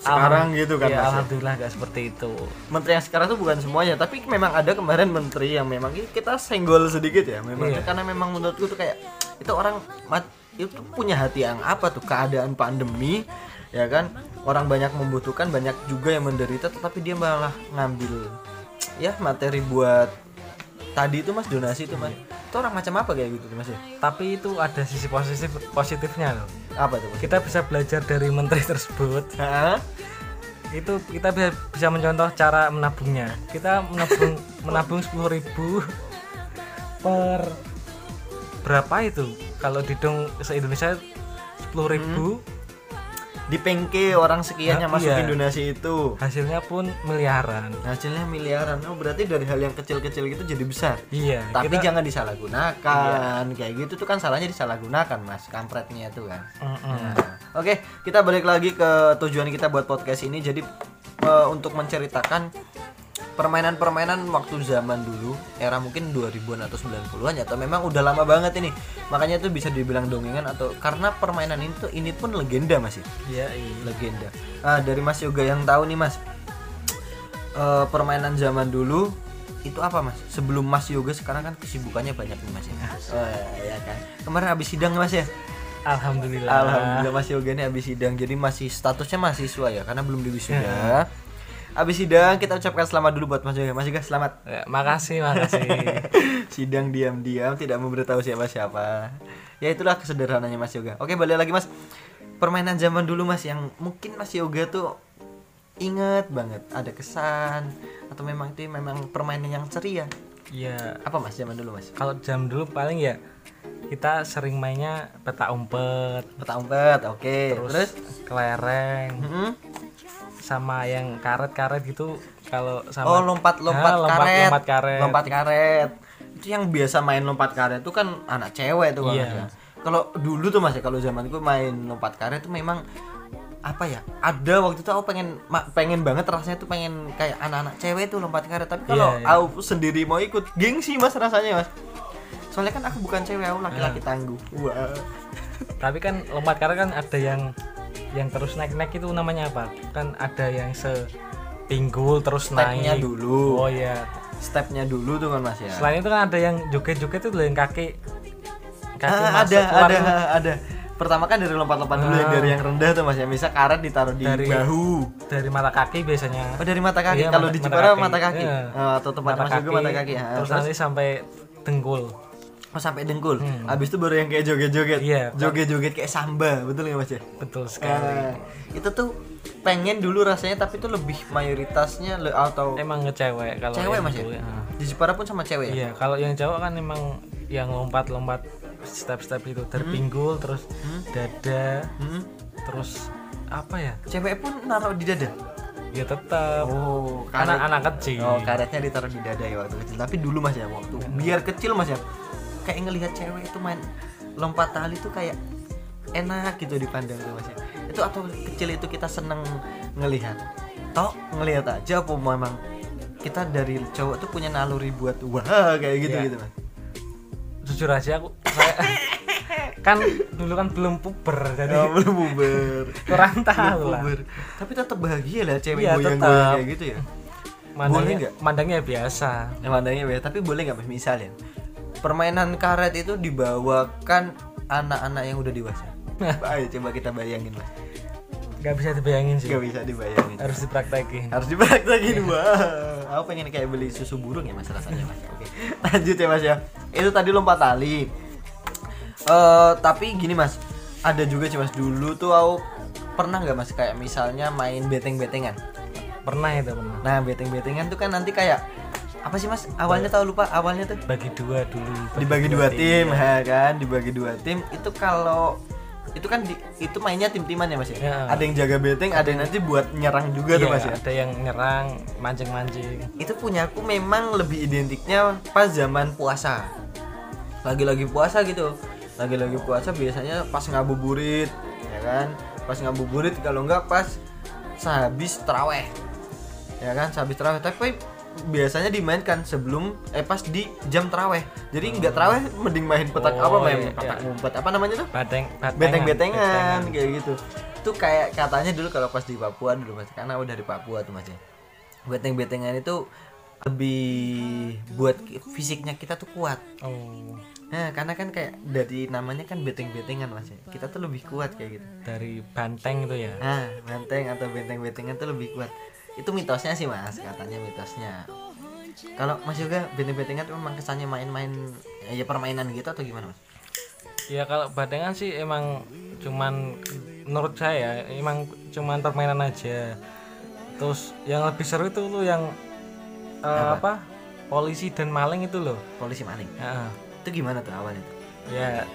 sekarang gitu kan Iya, ya? alhamdulillah gak seperti itu. menteri yang sekarang tuh bukan semuanya tapi memang ada kemarin menteri yang memang kita senggol sedikit ya memang Iya. karena memang menurutku tuh kayak itu orang mat- itu punya hati yang apa tuh keadaan pandemi ya kan orang banyak membutuhkan banyak juga yang menderita tetapi dia malah ngambil ya materi buat tadi itu mas donasi itu mas itu orang macam apa kayak gitu mas ya Tapi itu ada sisi positif positifnya loh. apa tuh Kita bisa belajar dari menteri tersebut. Itu kita bisa bisa mencontoh cara menabungnya. Kita menabung [laughs] menabung 10.000 per berapa itu? Kalau dihitung se Indonesia 10.000 di pengke orang sekian yang Nah, masukin iya. donasi itu. Hasilnya pun miliaran. hasilnya miliaran. Oh berarti dari hal yang kecil-kecil gitu jadi besar. Iya, tapi kita jangan disalahgunakan. Kayak gitu tuh kan salahnya disalahgunakan mas kampretnya itu kan. Mm-mm. Nah, oke kita balik lagi ke tujuan kita buat podcast ini. Jadi eh, untuk menceritakan permainan-permainan waktu zaman dulu era mungkin 2000-an atau 90-an ya atau memang udah lama banget ini makanya itu bisa dibilang dongengan atau karena permainan ini tuh ini pun legenda masih Iya, iya. legenda. Ah, dari Mas Yoga yang tahu nih Mas, eh, permainan zaman dulu itu apa Mas? Sebelum Mas Yoga sekarang kan kesibukannya banyak nih Mas ya. Oh ya kan. Kemarin habis sidang Mas ya. Alhamdulillah. Alhamdulillah Mas Yoga ini habis sidang jadi masih statusnya mahasiswa ya karena belum diwisuda. Habis sidang kita ucapkan selamat dulu buat Mas Yoga. Mas Yoga selamat. Ya, makasih, makasih. [laughs] sidang diam-diam tidak memberitahu siapa-siapa. Ya itulah kesederhananya Mas Yoga. Oke, balik lagi Mas. Permainan zaman dulu Mas yang mungkin Mas Yoga tuh inget banget ada kesan atau memang itu memang permainan yang ceria. Iya. Apa Mas zaman dulu Mas? Kalau jam dulu paling ya kita sering mainnya peta umpet, Peta umpet, oke. terus, Terus, kelereng, Mm-mm. Sama yang karet-karet gitu. Kalau sama oh lompat-lompat Ah, lompat, karet. lompat karet. Lompat karet. Itu yang biasa main lompat karet itu kan anak cewek tuh ya. Kalau dulu tuh Mas ya kalau zamanku main lompat karet tuh memang apa ya ada waktu itu aku pengen pengen banget rasanya tuh pengen kayak anak-anak cewek tuh lompat karet tapi kalau Iya, iya. aku sendiri mau ikut gengsi mas rasanya mas soalnya kan aku bukan cewek aku laki-laki Iya. tangguh wah Tapi kan lompat karet kan ada yang yang terus naik-naik itu namanya apa? Kan ada yang sepinggul terus Stepnya naik. dulu. Oh iya. stepnya dulu tuh kan mas ya Selain itu kan ada yang joget-joget itu yang kaki kaki Ah, masuk ada keluar ada tuh. ada pertama kan dari lompat-lompat dulu yang Ah. dari yang rendah tuh mas ya misal karet ditaruh di Dari- bahu dari mata kaki biasanya oh dari mata kaki Iya, kalau mata- di mata Jepara kaki. mata kaki Iya. Oh, atau tempat mas juga mata kaki ya. terus, terus nanti sampai dengkul oh, sampai dengkul habis itu baru yang kayak joget-joget Hmm. Iya. joget-joget kayak samba betul nggak mas ya betul sekali Ah, itu tuh pengen dulu rasanya tapi itu lebih mayoritasnya le- atau emang ngecewek kalau cewek mas ya dulu, ya. di Jepara pun sama cewek ya Iya, kalau yang cowok kan emang yang lompat-lompat step-step itu terpinggul terus dada Hmm? terus apa ya? cewek pun naruh di dada Ya tetap oh anak anak kecil. Oh, karetnya ditaruh di dada ya waktu kecil. Tapi dulu Mas ya waktu biar kecil Mas ya. Kayak ngelihat cewek itu main lompat tali tuh kayak enak gitu dipandang tuh Mas ya. Itu atau kecil itu kita seneng ngelihat. Toh ngelihat aja apa memang kita dari cowok tuh punya naluri buat wah kayak gitu Iya. gitu Mas. Jujur aja aku saya [laughs] kan dulu kan belum puber jadi Oh, belum puber. [laughs] kurang Belum tahu lah. puber. Tapi tetap bahagia lah cewek Iya, goyang-goyang tetap. kayak gitu ya. Mandangnya, nggak? mandangnya biasa. Ya, mandangnya beda, tapi boleh nggak misalnya permainan karet itu dibawakan anak-anak yang udah dewasa. Ayo coba kita bayangin mas. Gak bisa dibayangin sih. Gak bisa dibayangin. Harus dipraktekin. Harus dipraktekin wah. Aku pengen kayak beli susu burung ya mas rasanya mas. Oke. Lanjut ya mas ya. Itu tadi lompat tali. Eh tapi gini mas, ada juga sih mas dulu tuh aku pernah nggak mas kayak misalnya main beteng-betengan. Pernah itu pernah. Nah beteng-betengan tuh kan nanti kayak apa sih mas? Awalnya tahu lupa awalnya tuh? Bagi dua dulu. dibagi dua tim ya. kan? Dibagi dua tim. Itu kalau itu kan di- itu mainnya tim-timan ya mas ya? Ya. ada yang jaga beteng ada yang nanti buat nyerang juga tuh Iya, mas ya? ada yang nyerang, mancing-mancing. itu punya aku memang lebih identiknya pas zaman puasa. Lagi-lagi puasa gitu. Lagi-lagi puasa biasanya pas ngabuburit ya kan? Pas ngabuburit kalau enggak pas sehabis teraweh ya kan? Sehabis teraweh tapi biasanya dimainkan sebelum eh pas di jam teraweh jadi nggak teraweh mending main petak Oh, apa main iya, petak iya. apa namanya tuh? Bateng, beteng-betengan kayak gitu. Itu kayak katanya dulu kalau pas di Papua dulu mas karena udah di Papua tuh mas ya. Beteng-betengan itu lebih buat fisiknya kita tuh kuat. Oh, nah karena kan kayak dari namanya kan beteng-betengan mas ya. Kita tuh lebih kuat kayak gitu. Dari banteng itu ya. nah benteng atau benteng-bentengan tuh lebih kuat itu mitosnya sih mas katanya mitosnya kalau mas juga benteng-bentengan tuh memang kesannya main-main ya permainan gitu atau gimana mas Ya kalau batengan sih emang cuman menurut saya emang cuman permainan aja. Terus yang lebih seru itu tuh yang eh, apa? Polisi dan maling itu loh. polisi maling Ya, itu gimana tuh awalnya tuh ya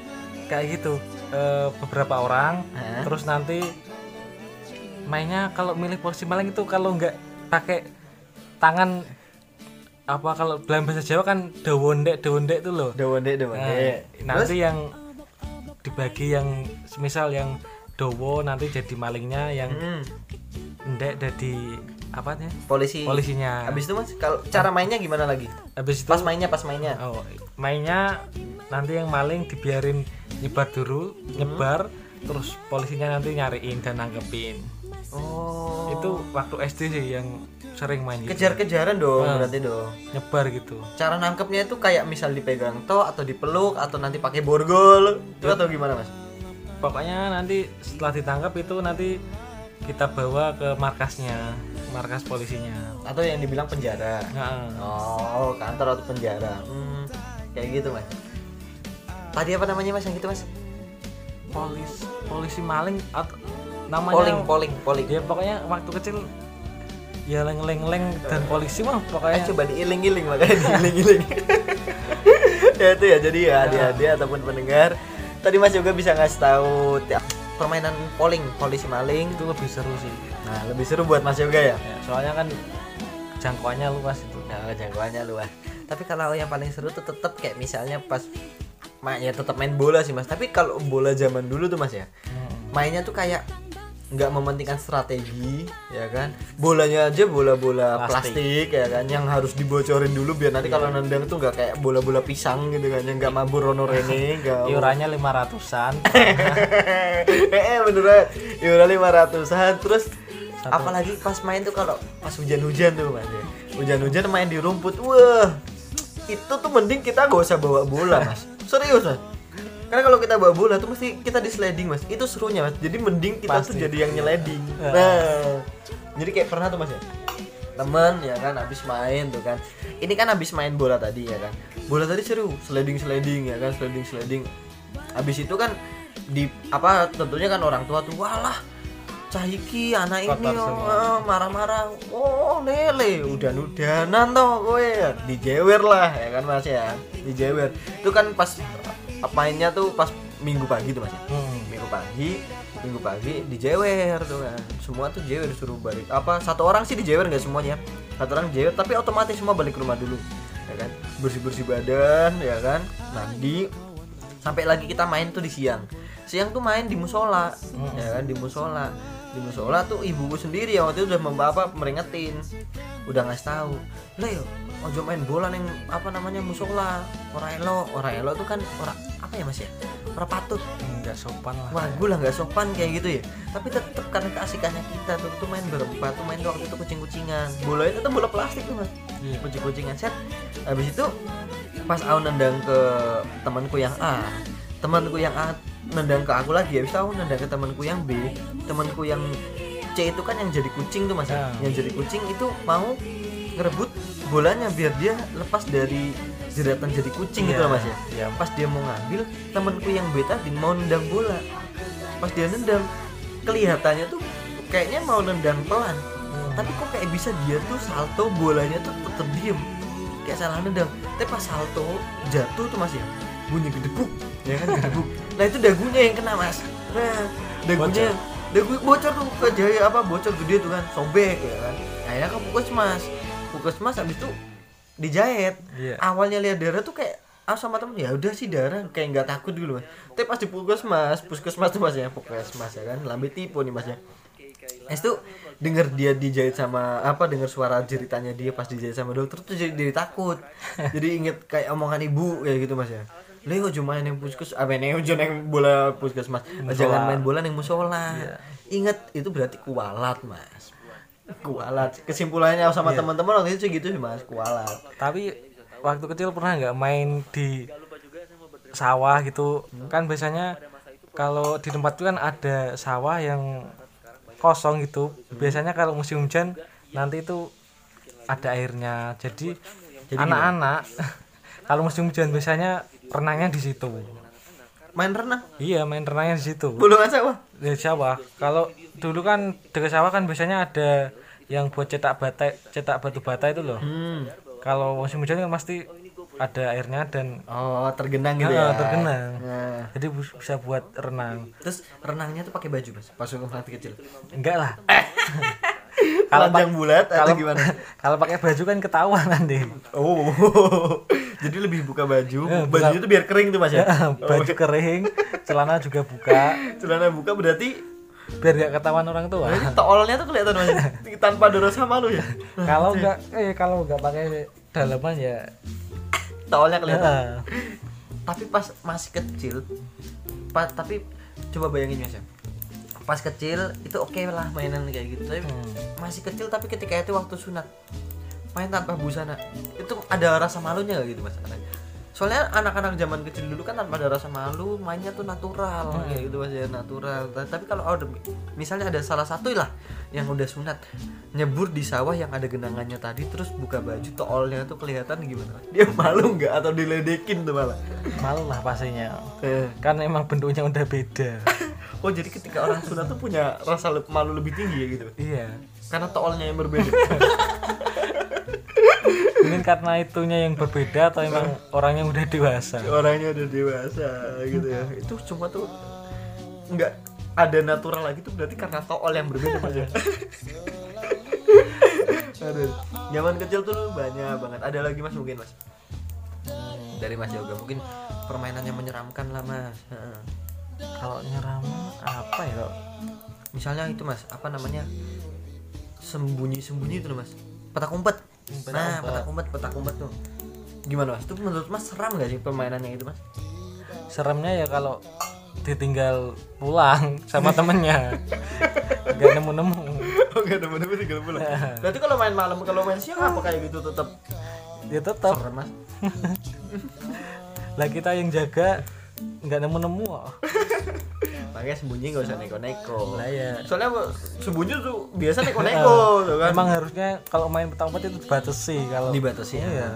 kayak gitu. Eh, beberapa orang Hah? terus nanti mainnya kalau milih polisi maling itu kalau nggak pakai tangan apa kalau dalam bahasa Jawa kan dawonde dawonde itu loh. Dawonde Nah, dawonde. nanti yang dibagi yang semisal yang dowo nanti jadi malingnya yang Hmm, ndek jadi apa polisi. polisinya Habis itu Mas, kalau cara mainnya gimana lagi? habis itu Pas mainnya, pas mainnya. oh, mainnya nanti yang maling dibiarin nyebar dulu nyebar terus polisinya nanti nyariin dan nangkepin Oh. itu waktu SD sih yang sering main gitu. kejar-kejaran dong Nah. berarti dong. nyebar gitu Cara nangkepnya itu kayak misal dipegang toh atau dipeluk atau nanti pakai borgol. Itu atau gimana, Mas? pokoknya nanti setelah ditangkap itu nanti kita bawa ke markasnya markas polisinya Atau yang dibilang penjara. nah, Oh, kantor atau penjara. Hmm, kayak gitu, Mas. Tadi apa namanya, Mas? Yang gitu, Mas? polis polisi maling atau namanya Polling, polling, polling. ya pokoknya waktu kecil ya leng leng leng dan polisi mah Eh, pokoknya coba diiling-iling makanya diiling-iling. [laughs] ya itu ya jadi ya adik-adik ataupun pendengar tadi Mas juga bisa ngasih tahu tiap permainan polling polisi maling. Itu lebih seru sih. Nah lebih seru buat Mas Yoga ya? Ya, soalnya kan jangkauannya luas itu. Nah jangkauannya luas. Tapi kalau yang paling seru tuh tetap kayak misalnya pas ya tetap main bola sih Mas. Tapi kalau bola zaman dulu tuh Mas ya Hmm. mainnya tuh kayak nggak mementingkan strategi ya kan? Bolanya aja bola-bola plastik. Plastik. ya kan? Yang harus dibocorin dulu biar nanti kalau nendang tuh nggak kayak bola-bola pisang gitu kan yang nggak mabur rono rene [laughs] nggak iurannya lima ratusan. [laughs] Eh beneran iuran lima ratusan. Terus apalagi pas main tuh kalau pas hujan-hujan tuh mas ya. hujan-hujan main di rumput wah. Itu tuh mending kita gak usah bawa bola mas. Serius mas karena kalau kita bawa bola tuh mesti kita di sliding mas. Itu serunya mas. Jadi mending kita tuh Pasti. jadi yang nyeleding. Ya. nah. Jadi kayak pernah tuh mas ya? Temen ya kan habis main tuh kan. Ini kan habis main bola tadi ya kan. Bola tadi seru sliding sliding ya kan sliding sliding habis itu kan di apa tentunya kan orang tua tuh walah Cahiki anak ini Kotor oh, semua. eh, marah-marah. Oh lele udah udanan toh gue dijewer lah ya kan mas ya. Dijewer. Itu kan pas mainnya tuh pas minggu pagi tuh mas ya? Hmm. minggu pagi minggu pagi dijewer tuh kan. Semua tuh jewer disuruh balik. Apa satu orang sih dijewer nggak semuanya? Satu orang jewer tapi otomatis semua balik ke rumah dulu ya kan? Bersih bersih badan ya kan? Mandi. Sampai lagi kita main tuh di siang. Siang tuh main di musola ya kan? Di musola di musola tuh ibuku sendiri ya waktu itu udah membawa apa meringetin. Udah ngasih tahu Leo ojo main bola neng apa namanya musola orang elo orang elo tuh kan orang apa ya mas ya? Orang patut. Nggak sopan lah. Wah gue lah nggak sopan kayak gitu ya. Tapi tetep karena keasikannya kita tuh tuh main berempat tuh main waktu itu kucing kucingan bola itu tuh bola plastik tuh mas. Iya. kucing kucingan set habis itu pas aku nendang ke temanku yang A temanku yang A nendang ke aku lagi habis itu aku nendang ke temanku yang B. Temanku yang C itu kan yang jadi kucing tuh mas. Ya. yang jadi kucing itu mau ngerebut bolanya biar dia lepas dari jeratan jadi kucing gitu Iya, loh mas ya. Iya. pas dia mau ngambil temanku yang B tadi mau nendang bola. Pas dia nendang kelihatannya tuh kayaknya mau nendang pelan. Tapi kok kayak bisa dia tuh salto bolanya tuh tetep diem. Kayak salah nendang. Tapi pas salto jatuh tuh mas ya bunyi gedebuk. Ya kan gedebuk [laughs] nah itu dagunya yang kena mas. Nah dagunya dagu bocor tuh ke jaya apa bocor gede tuh kan sobek ya kan. Akhirnya ke puskesmas puskesmas habis itu dijahit. Iya. awalnya lihat darah tuh kayak ah sama temen ya udah sih darah kayak nggak takut dulu mas. Tapi pas di puskesmas puskesmas tuh mas ya puskesmas ya kan. Lambe tipu nih mas ya. Es tuh denger dia dijahit sama apa denger suara jeritannya dia pas dijahit sama dokter tuh jadi, jadi takut. [laughs] Jadi inget kayak omongan ibu kayak gitu mas ya Leo cuma yang puskes apa nih ojo yang bola puskesmas. Jangan main bola yang musola. Inget itu berarti kualat mas. Kualat. Kesimpulannya sama teman-teman waktu itu gitu sih mas kualat. Tapi waktu kecil pernah nggak main di sawah gitu? Kan biasanya kalau di tempat itu kan ada sawah yang kosong gitu. Biasanya kalau musim hujan nanti itu ada airnya. Jadi anak-anak [laughs] kalau musim hujan biasanya renangnya di situ. Main renang? Iya main renangnya di situ. Bulungan sawah di sawah. Kalau dulu kan dekat sawah kan biasanya ada yang buat cetak bata cetak batu bata itu loh. Hmm. kalau musim hujan kan pasti ada airnya dan oh tergenang gitu ya. tergenang. Nah. jadi bisa buat renang. Terus renangnya tuh pakai baju mas? Pas waktu kecil. Enggak lah [laughs] [laughs] kalau panjang bulat atau kalau gimana? [laughs] kalau pakai baju kan ketahuan nanti oh [laughs] jadi lebih buka baju. Eh, buka- bajunya tuh biar kering tuh mas ya? Baju kering celana juga buka. Celana buka berarti biar gak ketahuan orang tua. Berarti toolnya tuh kelihatan mas tanpa ada rasa malu ya? Kalau enggak eh kalau enggak pakai dalaman ya. Toolnya kelihatan. Ya, tapi pas masih kecil pa- tapi coba bayangin mas ya pas kecil itu oke lah mainan kayak gitu. Tapi Hmm. masih kecil tapi ketika itu waktu sunat main tanpa busana itu ada rasa malunya gak gitu mas? Soalnya anak-anak zaman kecil dulu kan tanpa ada rasa malu mainnya tuh natural kayak gitu mas ya natural. Ta- tapi kalau ada misalnya ada salah satu lah yang udah sunat nyebur di sawah yang ada genangannya tadi terus buka baju toolnya tuh kelihatan gimana? Dia malu nggak atau diledekin tuh malah? Malu lah pastinya. Eh. kan emang bentuknya udah beda [laughs] oh jadi ketika orang sunat tuh punya rasa le- malu lebih tinggi ya gitu? Iya. Karena toolnya yang berbeda. [laughs] Mungkin karena itunya yang berbeda atau emang orangnya udah dewasa? Orangnya udah dewasa gitu ya. Itu cuma tuh nggak ada natural lagi tuh berarti karena tool yang berbeda mas ya? [laughs] Aduh, zaman kecil tuh banyak banget. Ada lagi mas? Mungkin mas? Dari mas yoga. Mungkin permainan yang menyeramkan lah mas. Kalau nyeram apa ya kok misalnya itu mas apa namanya? Sembunyi sembunyi itu mas. Petak umpet. Nah petak umpet petak umpet tuh. Gimana mas? Itu menurut mas seram gak sih permainannya itu mas? Seremnya ya kalau ditinggal pulang sama temennya. Nggak nemu nemu Oh gak ada mana tinggal pulang. Berarti kalau main malam kalau main siang apa kayak gitu tetap ya tetap serem mas. lah kita yang jaga nggak nemu-nemu kok. [laughs] makanya sembunyi nggak usah neko-neko Lah ya. soalnya sembunyi tuh biasa neko-neko [laughs] tuh kan Emang harusnya kalau main petak umpet itu dibatasi kalau Dibatasi, ya. Iya.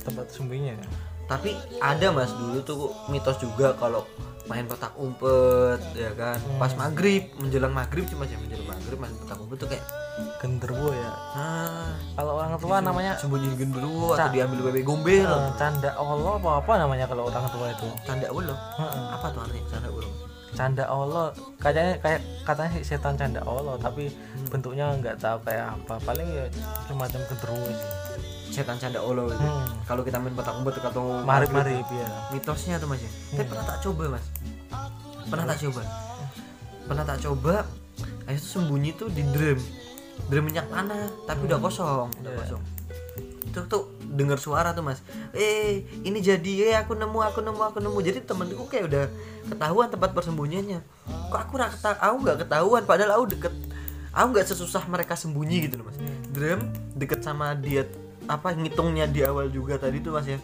Tempat sembunyinya. tapi ada mas dulu tuh mitos juga kalau main petak umpet ya kan pas maghrib menjelang maghrib cuma ya menjelang maghrib main petak umpet tuh kayak Genderuwo ya. nah Kalau orang tua namanya sembunyi genderuwo atau diambil bebek gombel eh, canda Allah apa apa namanya kalau orang tua itu. tanda ulo Heeh. apa tuh artinya tanda ulo Canda Allah kayaknya kayak katanya sih setan canda Allah tapi Hmm. bentuknya nggak tahu kayak apa. Paling ya cuma macam genderuwo sih. Setan canda ulo itu Hmm. kalau kita main petak umpet atau Marip-marip ya. mitosnya tuh mas ya. Hmm. tapi pernah tak coba mas? Pernah tak coba? Pernah tak coba? Ayo tuh sembunyi tuh di drum. Drum minyak tanah tapi udah kosong udah Iya. kosong. Itu tuh dengar suara tuh mas. Eh ini jadi eh aku nemu aku nemu aku nemu. Jadi temenku kayak udah ketahuan tempat persembunyiannya. Kok aku nggak ketahuan aku nggak ketahuan padahal aku deket aku nggak sesusah mereka sembunyi gitu loh mas. Drum deket sama dia apa ngitungnya di awal juga tadi tuh mas ya.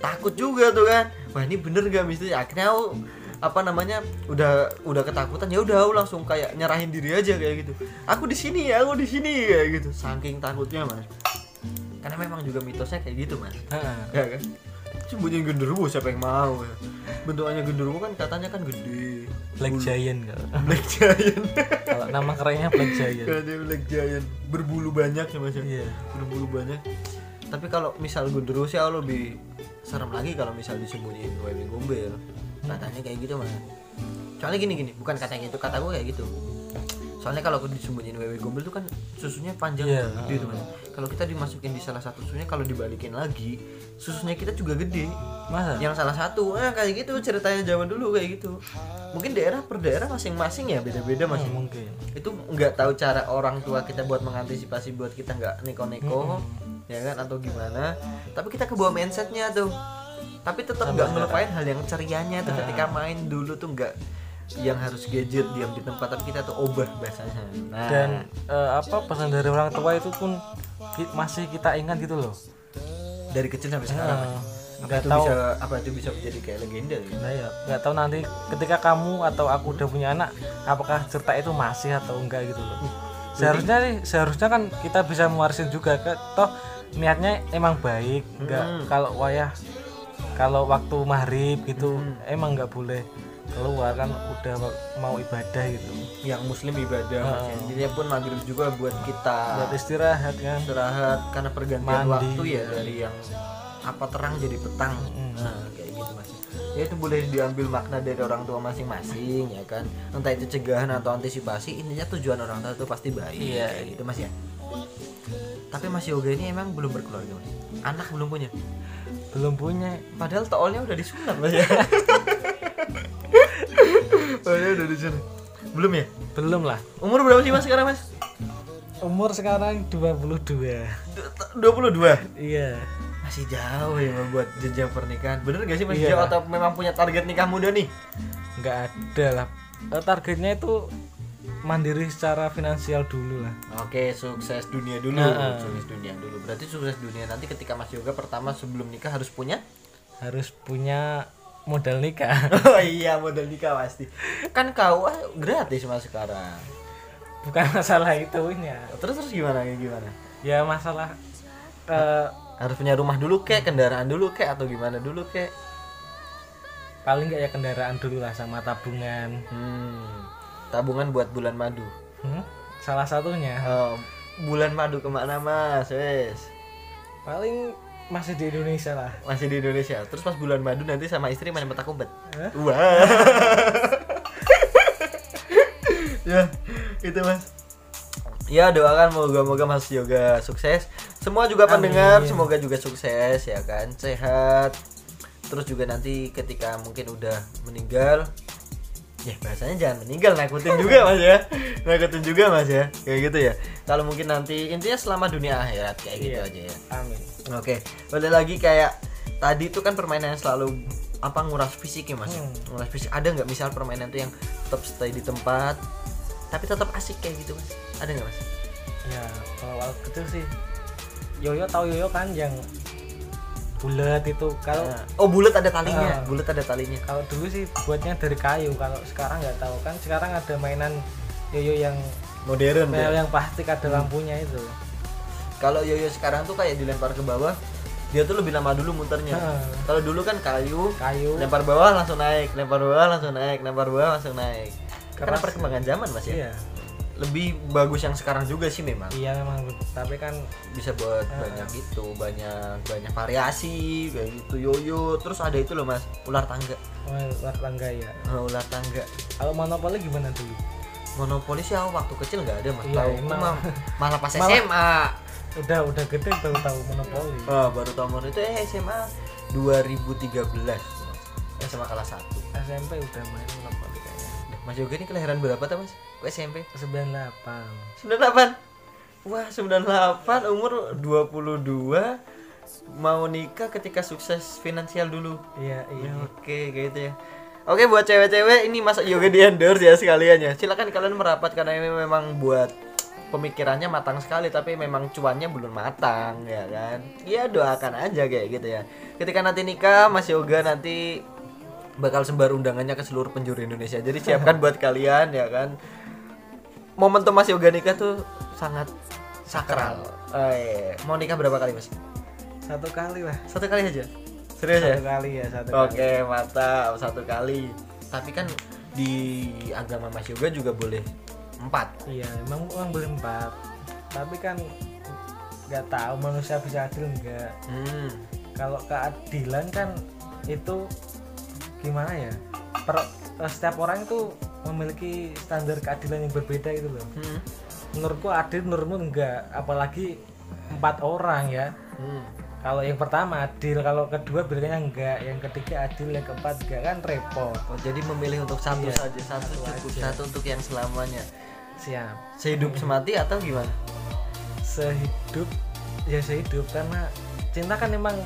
Takut juga tuh kan. Wah ini bener gak misteri akhirnya aku apa namanya udah udah ketakutan ya udah aku langsung kayak nyerahin diri aja kayak gitu. Aku di sini ya aku di sini kayak gitu. Saking takutnya mas. Karena memang juga mitosnya kayak gitu mas. Ya kan sembunyi genderuwo siapa yang mau ya? Bentukannya genderuwo kan katanya kan gede. Black Giant kalau black giant. Kalau nama kerennya Black Giant. Kan dia black giant. Berbulu banyak ya mas ya? Iya. berbulu banyak. Tapi kalau misal genderuwo sih aku lebih serem lagi kalau misal disembunyiin wewe gombel. Katanya kayak gitu mas. Soalnya gini gini bukan katanya gitu kata gue kayak gitu soalnya kalau aku disembunyiin wewe gombel tuh kan susunya panjang tuh, gede tuh mas. Kalau kita dimasukin di salah satu susunya kalau dibalikin lagi susunya kita juga gede. Masa? yang salah satu. Eh kayak gitu ceritanya zaman dulu kayak gitu. Mungkin daerah per daerah masing-masing ya beda-beda mas. Hmm, mungkin. itu nggak tahu cara orang tua kita buat mengantisipasi buat kita nggak neko-neko ya kan atau gimana. Tapi kita kebawa mindsetnya tuh. Tapi tetap nggak ngelupain hal yang cerianya tuh ketika main dulu tuh nggak yang harus gadget diam di tempat tapi kita tuh obah bahasanya nah. Dan eh, apa pesan dari orang tua itu pun masih kita ingat gitu loh. dari kecil sampai sekarang. Apa nggak tahu. bisa apa itu bisa menjadi kayak legenda ya Nah ya, nggak tahu nanti ketika kamu atau aku udah punya anak, apakah cerita itu masih atau enggak gitu loh. Seharusnya sih, seharusnya kan kita bisa mewarisin juga, ke- toh niatnya emang baik, enggak kalau wayah, kalau waktu maghrib gitu, emang nggak boleh keluar kan udah mau ibadah gitu, yang muslim ibadah Mas. Intinya pun maghrib juga buat kita. Buat istirahat kan. istirahat karena pergantian Mandi, waktu ya dari yang apa terang jadi petang. Nah kayak gitu mas. Ya itu boleh diambil makna dari orang tua masing-masing ya kan. Entah itu cegahan atau antisipasi intinya tujuan orang tua itu pasti baik Iya. kayak gitu mas ya. Tapi mas yoga ini emang belum berkeluarga mas. Anak belum punya? Belum punya, padahal toolnya udah disunat mas ya [laughs] toolnya udah disunat belum ya? Belum lah. umur berapa sih mas sekarang mas? Umur sekarang 22 22 Iya. masih jauh ya Mas, buat jenjang pernikahan. Bener gak sih masih Iya. jauh atau memang punya target nikah muda nih? Nggak ada lah. Eh, targetnya itu mandiri secara finansial dulu lah. Oke sukses dunia dulu. Nah. sukses dunia dulu. Berarti sukses dunia nanti ketika Mas Yoga pertama sebelum nikah harus punya? Harus punya modal nikah. [laughs] Oh iya modal nikah pasti. Kan kau gratis mas sekarang. Bukan masalah itunya terus terus gimana gimana? Ya masalah eh, harus punya rumah dulu kek kendaraan dulu kek atau gimana dulu kek? paling nggak ya kendaraan dulu lah sama tabungan. Hmm, tabungan buat bulan madu. Hmm, salah satunya. Oh, bulan madu ke mana mas? Wes. Paling masih di Indonesia lah. Masih di Indonesia. Terus pas bulan madu nanti sama istri main petak umpet. Hah? wah. [laughs] Ya itu mas. Ya doakan moga-moga mas yoga sukses. Semua juga pendengar semoga juga sukses ya kan? Sehat. Terus juga nanti ketika mungkin udah meninggal ya bahasanya jangan meninggal nakutin juga mas ya nakutin juga mas ya kayak gitu ya kalau mungkin nanti intinya selama dunia akhirat kayak gitu Iya. aja ya amin Oke, balik lagi kayak tadi tuh kan permainan yang selalu apa nguras fisik ya mas? Hmm. Nguras fisik ada nggak misal permainan tuh yang tetap stay di tempat tapi tetap asik kayak gitu mas? Ada nggak mas? ya kalau waktu kecil sih Yoyo tahu Yoyo kan yang bulat itu kalau Nah, oh bulat ada talinya. Ah. bulat ada talinya. Kalau dulu sih buatnya dari kayu kalau sekarang nggak tahu. Kan sekarang ada mainan yoyo yang modern ya. yang plastik ada lampunya itu. Kalau yoyo sekarang tuh kayak dilempar ke bawah dia tuh lebih lama dulu muternya. Ah. kalau dulu kan kayu kayu. lempar bawah langsung naik lempar bawah langsung naik lempar bawah langsung naik. Karena Keras. perkembangan zaman mas ya? Iya lebih bagus yang sekarang juga sih memang. Iya memang. Tapi kan bisa buat Ah. banyak itu banyak banyak variasi kayak gitu yoyo. Terus ada itu loh mas ular tangga. Oh, luar tangga ya Ah, ular tangga. Kalau monopoli gimana dulu monopoli sih aku waktu kecil nggak ada mas. Iya, tahu. Emang. malah pas [laughs] Malah- SMA udah udah gede baru tahu monopoli. [laughs] Ah, baru tahu Mono itu eh, SMA 2013 SMA kelas 1 SMP udah main monopoli kayaknya. Mas Yoga ini kelahiran berapa tuh mas? Kok SMP? 98 98 Wah 98 umur 22 Mau nikah ketika sukses finansial dulu. Iya iya. Oke kayak gitu ya. Oke buat cewek-cewek ini masa yoga di endorse ya sekalian ya. Silakan kalian merapat karena ini memang buat pemikirannya matang sekali tapi memang cuannya belum matang ya kan? Iya doakan aja kayak gitu ya. Ketika nanti nikah Mas Yoga nanti bakal sebar undangannya ke seluruh penjuru Indonesia. Jadi siapkan [laughs] buat kalian ya kan Momentum Mas Yoga nikah tuh sangat sakral oh, iya. Mau nikah berapa kali mas? satu kali lah Satu kali aja? Serius ya? satu kali ya satu Oke, mantap. Satu kali. Tapi kan di agama Mas Yoga juga boleh empat. iya emang emang boleh empat tapi kan nggak tahu manusia bisa adil enggak Hmm. kalau keadilan kan itu gimana ya per, setiap orang itu memiliki standar keadilan yang berbeda itu loh. Hmm. menurutku adil menurutmu enggak. Apalagi empat orang ya. Hmm. kalau yang pertama adil kalau kedua bilangnya enggak. Yang ketiga adil yang keempat enggak. Kan repot. Oh, jadi memilih untuk satu Iya, saja, satu satu cukup, aja. satu untuk yang selamanya. siap. Sehidup semati atau gimana? sehidup ya sehidup. Karena cinta kan emang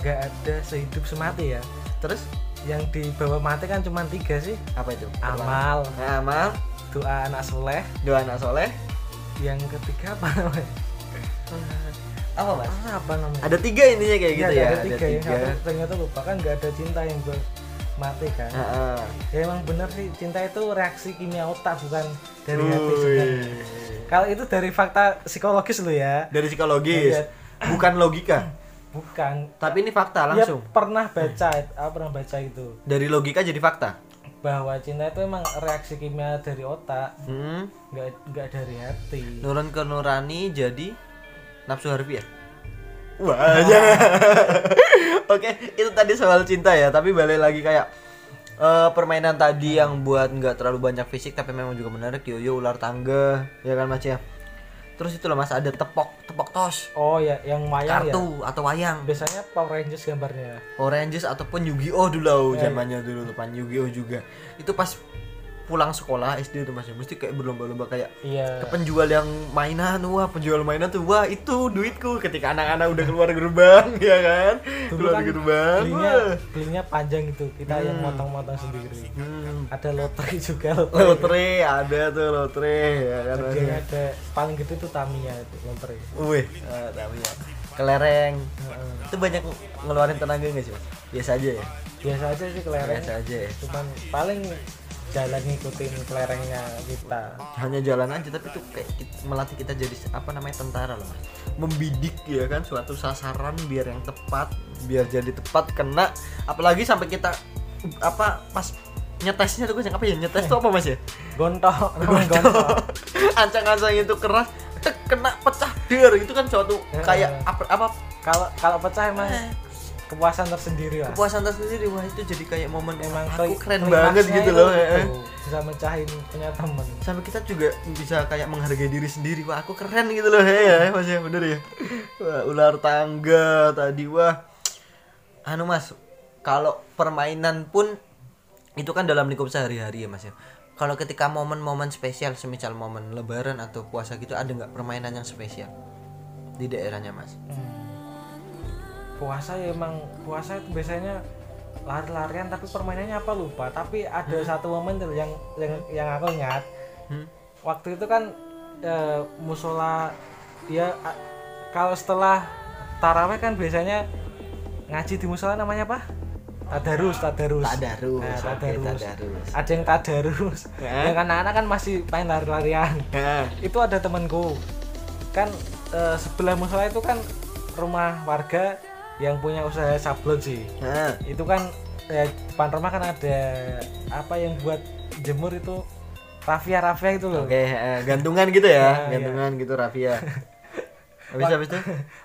nggak ada sehidup semati ya. Terus yang dibawa mati kan cuma tiga sih apa itu? amal Nah, amal, doa anak soleh doa anak soleh. yang ketiga apa namanya [laughs] Apa mas? Ah, apa namanya Ada tiga intinya kayak gitu Iya, ya. ada tiga yang satu ternyata lupa kan nggak ada cinta yang ber- mati kan Heeh. ya emang bener sih cinta itu reaksi kimia otak bukan dari hati sebenarnya kalau itu dari fakta psikologis lo ya Dari psikologis, Iya. bukan logika. [laughs] bukan Tapi ini fakta langsung. pernah baca aku pernah baca itu Dari logika jadi fakta. bahwa cinta itu emang reaksi kimia dari otak Hmm. nggak nggak dari hati Nurun ke nurani jadi nafsu harfiah. Wah, jangan. [laughs] Oke, itu tadi soal cinta ya. Tapi balik lagi kayak eh, permainan tadi yang buat nggak terlalu banyak fisik tapi memang juga menarik. Yoyo ular tangga, ya kan mas ya. Terus itu loh mas ada tepok tepok tos, oh ya yang wayang ya? Kartu atau wayang, biasanya Power Rangers gambarnya. Oranges ataupun Yu-Gi-Oh! dulu zamannya dulu tuh pan Yu-Gi-Oh! juga. Itu pas pulang sekolah SD tuh mas. Ya, mesti kayak berlomba-lomba kayak iya. ke penjual yang mainan wah penjual mainan tuh wah itu duitku. Ketika anak-anak udah keluar gerbang [laughs] ya kan? Dulu keluar kan gerbang belinya wah. belinya panjang itu kita yang motong-motong sendiri. Hmm. ada lotre juga [laughs] lotre. Lotre ada tuh lotre ya kan? Harganya ada paling gede tuh Tamiya itu lotre. Wih. Ah, namanya kelereng. Heeh. itu banyak ngeluarin tenaga nggak sih mas? Biasa aja ya? Biasa aja sih kelereng. Biasa aja ya? Cuman paling jalan ngikutin kelerengnya kita. Hanya jalan aja tapi tuh kayak kit- melatih kita jadi apa namanya tentara loh mas. Membidik ya kan suatu sasaran biar yang tepat biar jadi tepat kena. Apalagi sampai kita apa pas nyetesnya tuh yang apa ya nyetes tuh apa mas ya? [laughs] Gontok gontok. ancang-ancang itu keras tek, kena pecah der itu kan suatu Ya. kayak apa apa? Kalau kalau pecah emang kepuasan tersendiri lah. Kepuasan tersendiri wah itu jadi kayak momen emang aku keren banget gitu itu loh ya. bisa mecahin punya temen. Sampai kita juga bisa kayak menghargai diri sendiri wah aku keren gitu loh ya mas ya bener ya. Wah ular tangga tadi wah. Anu mas kalau permainan pun itu kan dalam lingkup sehari-hari ya mas ya. Kalau ketika momen-momen spesial semisal momen lebaran atau puasa gitu ada nggak permainan yang spesial di daerahnya mas puasa ya emang puasa itu biasanya lari-larian tapi permainannya apa lupa. Tapi ada satu momen tuh yang yang yang aku ingat. Hmm? waktu itu kan eh, musola ya a- kalau setelah taraweh kan biasanya ngaji di musola namanya apa? Tadarus tadarus. Tadarus, Nah, tadarus. tadarus. ada yang tadarus. Eh? yang anak-anak kan masih main lari-larian. Nah, itu ada temanku. Kan eh, sebelah musola itu kan rumah warga yang punya usaha sablon sih nah. itu kan eh, depan rumah kan ada apa yang buat jemur itu rafia rafia itu loh Oke, eh, gantungan gitu ya, Nah, [laughs] gantungan gitu Rafia. [laughs] Habis habis itu?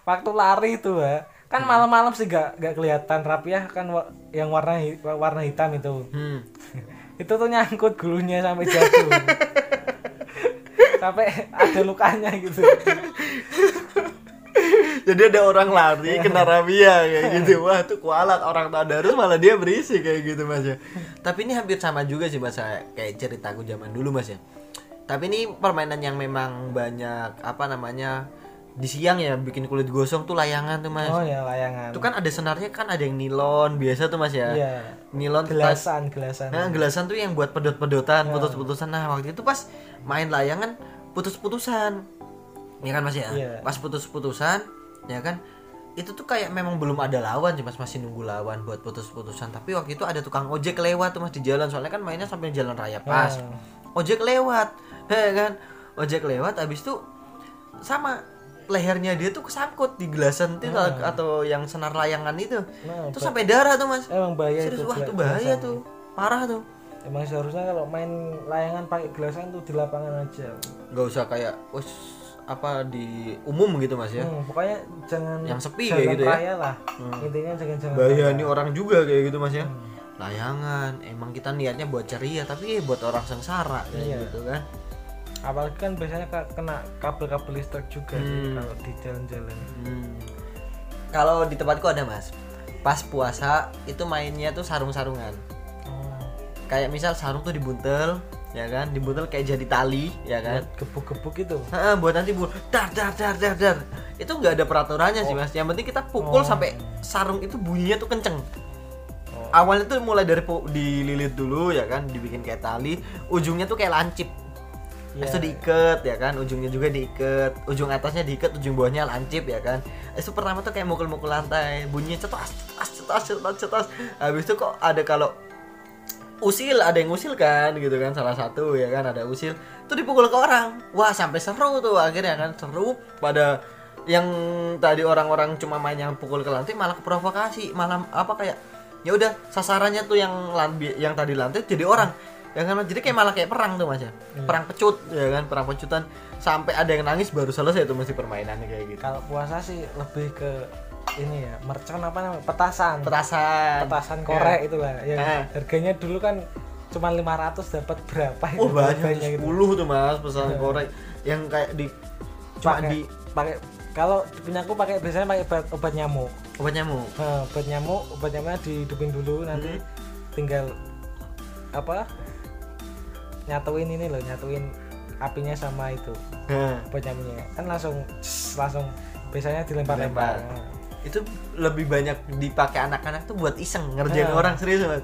waktu lari itu ya kan malam-malam sih gak, gak kelihatan rapiah kan wa- yang warna warna hitam itu Hmm. [laughs] itu tuh nyangkut gulunya sampai jatuh sampai ada lukanya gitu [laughs] Jadi ada orang lari kena rabia kayak gitu. [laughs] Wah, tuh kualat orang tadarus malah dia berisi kayak gitu Mas ya. Tapi ini hampir sama juga sih Mas ya, kayak ceritaku zaman dulu Mas ya. Tapi ini permainan yang memang banyak apa namanya di siang ya bikin kulit gosong tuh layangan tuh Mas. oh ya layangan Itu kan ada senarnya kan ada yang nilon biasa tuh Mas ya. iya Nilon gelasan gelasan Nah, gelasan tuh yang buat pedot-pedotan, putus-putusan. Nah, waktu itu pas main layangan putus-putusan. Ya kan Mas ya? Iya. Pas putus-putusan, ya kan? Itu tuh kayak memang belum ada lawan sih Mas, masih nunggu lawan buat putus-putusan. Tapi waktu itu ada tukang ojek lewat tuh Mas di jalan. Soalnya kan mainnya sampai jalan raya pas. Ah. Ojek lewat. Ya kan? Ojek lewat habis itu sama lehernya dia tuh kesangkut di gelasan itu atau yang senar layangan itu. Nah, Terus sampai darah tuh Mas. emang bahaya Serius, itu wah itu bahaya tuh. Parah tuh. emang seharusnya kalau main layangan pakai gelasan tuh di lapangan aja nggak usah kayak wes apa di umum gitu mas ya? Hmm, pokoknya jangan Yang sepi jalan kayak gitu ya? lah. Intinya jangan raya. nih orang juga kayak gitu mas ya? Layangan. Emang kita niatnya buat ceria tapi buat orang sengsara kayak Iya. gitu kan? Apalagi kan biasanya kena kabel-kabel listrik juga sih Hmm. kalau di jalan-jalan. Hmm. kalau di tempatku ada mas. Pas puasa itu mainnya tuh sarung-sarungan. Oh, kayak misal sarung tuh dibuntel ya kan dibuntel kayak jadi tali ya kan? Gebuk-gebuk itu. Heeh, buat nanti bu dar dar dar dar dar. Itu nggak ada peraturannya sih mas. Yang penting kita pukul Oh. sampai sarung itu bunyinya tuh kenceng. Oh. awalnya tuh mulai dari dililit dulu ya kan? Dibikin kayak tali. Ujungnya tuh kayak lancip. Iya. Habis itu diikat ya kan? Ujungnya juga diikat. Ujung atasnya diikat ujung bawahnya lancip ya kan? Itu pertama tuh kayak mukul-mukul lantai. Bunyinya cetas cetas cetas cetas habis itu kok ada kalau usil ada yang usil kan gitu kan salah satu ya kan ada usil. Tuh dipukul ke orang. Wah sampai seru tuh akhirnya kan seru. Pada yang tadi orang-orang cuma main yang pukul ke lantai malah provokasi malah apa kayak ya udah sasarannya tuh yang lan- yang tadi lantai jadi orang. Ya kan jadi kayak malah kayak perang tuh mas ya. Perang pecut ya kan perang pecutan. Sampai ada yang nangis baru selesai tuh masih permainannya kayak gitu. Kalau puasa sih lebih ke ini ya mercon apa namanya? Petasan. Petasan. Petasan korek itu lah yang Eh. harganya dulu kan cuma 500 dapat berapa itu oh banyak. tuh gitu. 10 tuh mas pesanan korek. Yang kayak di cuma pakai di pakai kalau punya aku pakai biasanya pakai obat, obat nyamuk. Obat nyamuk? Nah, obat nyamuk obat nyamuknya dihidupin dulu nanti Hmm. tinggal apa nyatuin ini loh nyatuin apinya sama itu Nah, obat nyamuknya. Kan langsung langsung biasanya dilempar-lempar. Dilempar. Itu lebih banyak dipakai anak-anak tuh buat iseng ngerjain Nah. orang serius banget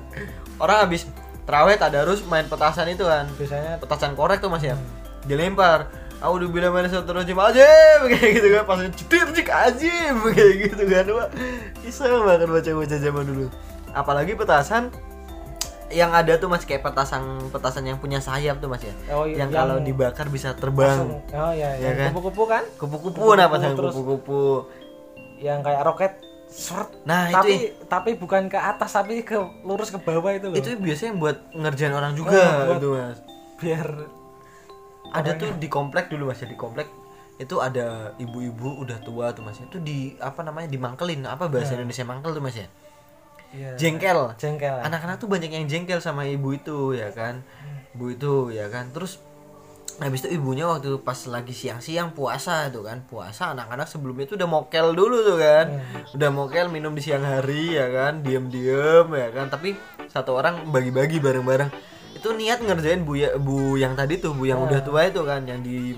orang habis terawih tadarus main petasan itu kan. Biasanya petasan korek tuh mas ya. Hmm. dilempar. Aku udah bilang mana satu rojim aja kayak gitu kan. Pas cetir cik ajim [laughs] kayak gitu kan. Iseng banget bocah-bocah zaman dulu. Apalagi petasan yang ada tuh mas kayak petasan petasan yang punya sayap tuh mas ya. Oh, iya, yang, yang kalau dibakar bisa terbang. Langsung. Oh ya, Ya yang kan? kupu-kupu kan? Kupu-kupu nah Terus- kupu-kupu yang kayak roket seret Nah, itu tapi ya. tapi bukan ke atas tapi ke lurus ke bawah itu loh. Itu biasanya buat ngerjain orang juga Oh, buat- itu mas. biar ada tuh di komplek dulu mas ya di komplek itu ada ibu-ibu udah tua tuh mas ya. itu di apa namanya dimangkelin apa bahasa Indonesia mangkel tuh mas ya? Ya, jengkel. Jengkel. Anak-anak tuh banyak yang jengkel sama ibu itu ya kan? Ibu itu ya kan? Terus habis itu ibunya waktu pas lagi siang-siang puasa tuh kan. Puasa anak-anak sebelumnya tuh udah mokel dulu tuh kan. Udah mokel minum di siang hari ya kan. Diem-diem ya kan. Tapi satu orang bagi-bagi bareng-bareng. Itu niat ngerjain bu ya bu yang tadi tuh bu yang udah tua itu kan yang di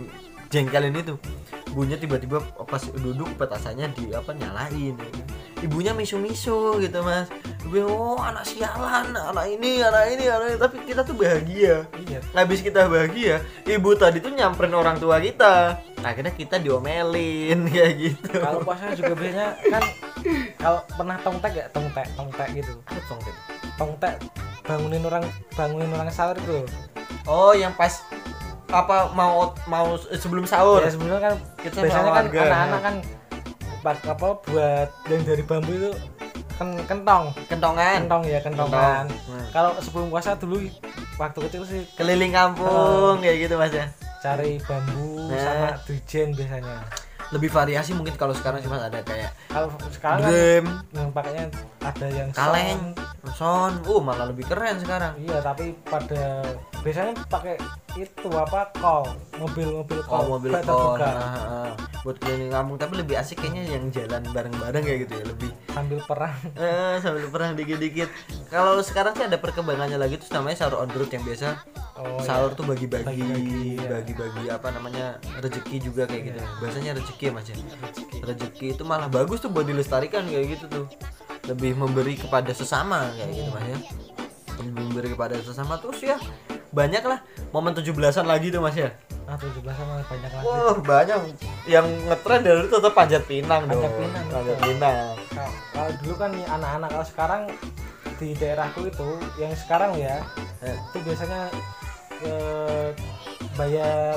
jengkelin itu. Ibunya tiba-tiba pas duduk petasannya di apa nyalain. Ya ibunya misu-misu gitu mas. Ibunya oh anak sialan anak ini anak ini anak ini. Tapi kita tuh bahagia. Iya. Habis kita bahagia ibu tadi tuh nyamperin orang tua kita. Akhirnya kita diomelin [laughs] kayak gitu. Kalau puasa juga biasanya kan kalau pernah tongtek gak tongtek tongtek gitu. Tongtek. tongtek bangunin orang bangunin orang sahur itu Oh, yang pas apa mau mau sebelum sahur. ya sebenarnya kan Kita biasanya kan anak-anak kan pak- apa buat yang dari bambu itu kan kentong Kentongan. kentong ya kentongan Kentong. Hmm. kalau sebelum puasa dulu waktu kecil sih Keliling kampung kayak gitu Mas ya. cari bambu Nah. sama dujen biasanya Lebih variasi mungkin kalau sekarang sih Mas. Ada kayak kalau sekarang kan drum, yang pakainya ada yang kaleng, sound. Uh, malah lebih keren sekarang. iya tapi pada biasanya pakai itu apa kol mobil-mobil kol Oh, mobil kol. Nah, ah. buat keliling kampung tapi lebih asik kayaknya yang jalan bareng-bareng kayak gitu ya, lebih. Sambil perang. Eh sambil perang dikit-dikit. Kalau sekarang sih ada perkembangannya lagi terus namanya sahur on the road yang biasa. Oh sahur tuh bagi-bagi Bagi-bagi, ya. bagi-bagi apa namanya rezeki juga kayak gitu. Bahasanya rezeki ya mas ya? Rezeki itu malah bagus tuh buat dilestarikan kayak gitu tuh. Lebih memberi kepada sesama kayak gitu mas ya. Lebih memberi kepada sesama terus ya banyak lah momen 17-an lagi tuh mas ya. Ah 17 sama banyak lagi. Wah banyak. Yang ngetren dari itu tetap panjat pinang dong. Panjat pinang, panjat pinang. Kalau- kalau dulu kan nih anak-anak kalau sekarang di daerahku itu yang sekarang ya Eh. itu biasanya eh, bayar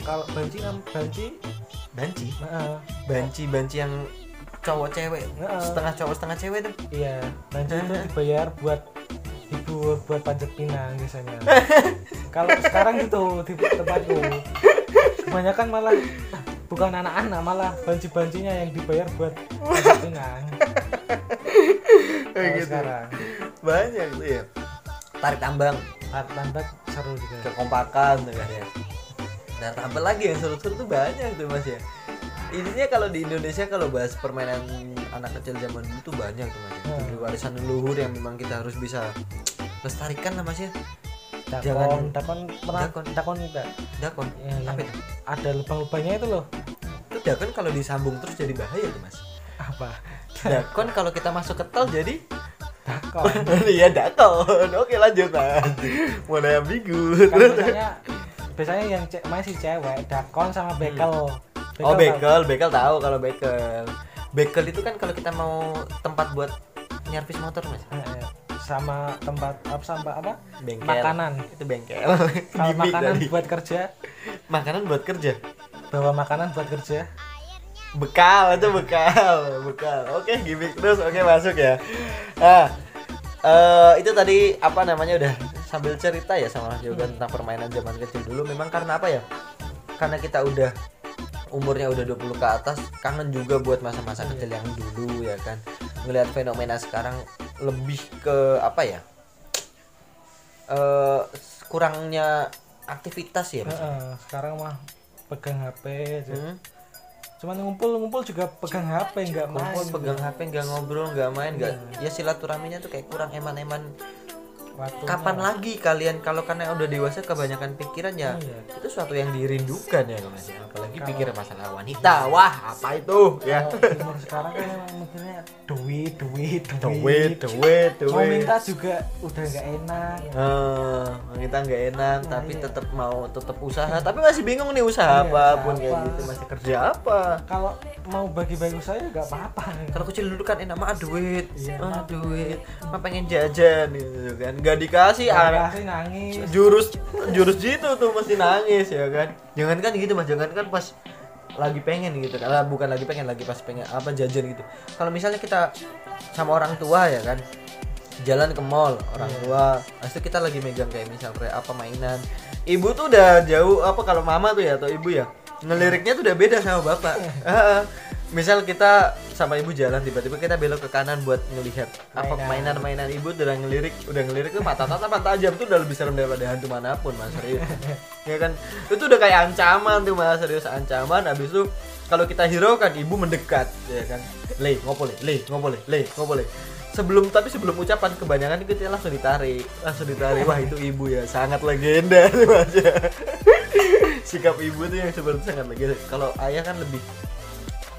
kalau banci kan banci banci? Nah, banci banci yang cowok cewek. Setengah cowok setengah cewek tuh. Iya banci itu dibayar buat hibur buat panjat pinang biasanya. [laughs] Kalau sekarang gitu di tempatku. Kebanyakan malah ah, bukan anak-anak malah banci-bancinya yang dibayar buat panjat pinang. [laughs] Kalau sekarang. Banyak tuh ya tarik tambang. Tarik tambak seru juga. Kekompakan tuh kan ya nah tambah lagi yang seru-seru tuh banyak tuh mas ya. Intinya kalau di Indonesia kalau bahas permainan anak kecil zaman dulu tuh banyak tuh mas ya. Hmm. Itu warisan leluhur yang memang kita harus bisa lestarikan lah mas ya. Dakon Jangan- dakon pernah Dakon. dakon enggak dakon. Ya, yang apa itu? Ada lubang-lubangnya itu loh. Itu dakon kalau disambung terus jadi bahaya tuh mas. Apa? Dakon kalau kita masuk ke tol jadi dakon. [laughs] Iya dakon. Oke lanjut mas. Mulai ambigu kan biasanya biasanya yang ce main si cewek dakon sama bekel Oh tau? bekel, bekel tahu kalau bekel. Bekel itu kan kalau kita mau tempat buat nyervis motor mas. Eh, eh, sama tempat apa sama apa Bengkel. makanan Itu bengkel. kalau [laughs] makanan tadi. buat kerja Makanan buat kerja. bawa makanan buat kerja Bekal itu bekal, bekal. Oke gimmick terus, oke masuk ya. Nah, eh, itu tadi apa namanya udah sambil cerita ya sama Mas Yoga tentang permainan zaman kecil dulu. Memang karena apa ya? Karena kita udah umurnya udah 20 ke atas, kangen juga buat masa-masa kecil yang dulu ya kan. Ngelihat fenomena sekarang lebih ke apa ya? Eh kurangnya aktivitas ya. Heeh, sekarang mah pegang HP aja. Hmm? cuman ngumpul-ngumpul juga pegang HP nggak main kumpul pegang HP nggak ngobrol nggak main nggak ya silaturahminya tuh kayak kurang eman-eman Waktunya- kapan lagi kalian kalau karena udah dewasa kebanyakan pikiran ya Iya. itu suatu yang dirindukan ya mas apalagi pikiran masalah wanita. Wah apa itu? Ya. Kalau umur sekarang kan emang mikirnya duit duit duit. Duit mau duit. minta juga udah nggak enak. Eh, kita nggak enak Nah, tapi iya. tetap mau tetap usaha. Tapi masih bingung nih usaha Iya, apa pun usaha kayak apa. gitu. Masih kerja apa? Kalau mau bagi-bagi saya nggak apa-apa. Kalau kecil dulu kan enak mah duit. Iya, ah duit. mah pengen jajan. Gitu kan nggak dikasih anak kasih nangis. Jurus jurus gitu tuh mesti nangis ya kan? Jangan kan gitu mas. Jangan kan pas lagi pengen gitu. Ah, bukan lagi pengen lagi pas pengen apa jajan gitu. Kalau misalnya kita sama orang tua ya kan? Jalan ke mall orang tua. Habis itu kita lagi megang kayak misal kayak apa mainan. Ibu tuh udah jauh apa kalau mama tuh ya atau ibu ya ngeliriknya tuh udah beda sama bapak. Heeh. Misal kita sama ibu jalan tiba-tiba kita belok ke kanan buat ngelihat apa Mainan. mainan-mainan ibu udah ngelirik udah ngelirik tuh mata tatapan tajam tuh udah lebih serem daripada hantu mana pun mas serius. [laughs] Ya kan? Itu udah kayak ancaman tuh mas serius ancaman. Habis itu kalau kita hiraukan ibu mendekat ya kan? Le ngopo le le ngopo le le ngopo le sebelum tapi sebelum ucapan kebanyakan itu kita langsung ditarik langsung ditarik. Wah itu ibu ya sangat legenda tuh mas ya. [laughs] sikap ibu tuh yang sebenarnya sangat legenda. Kalau ayah kan lebih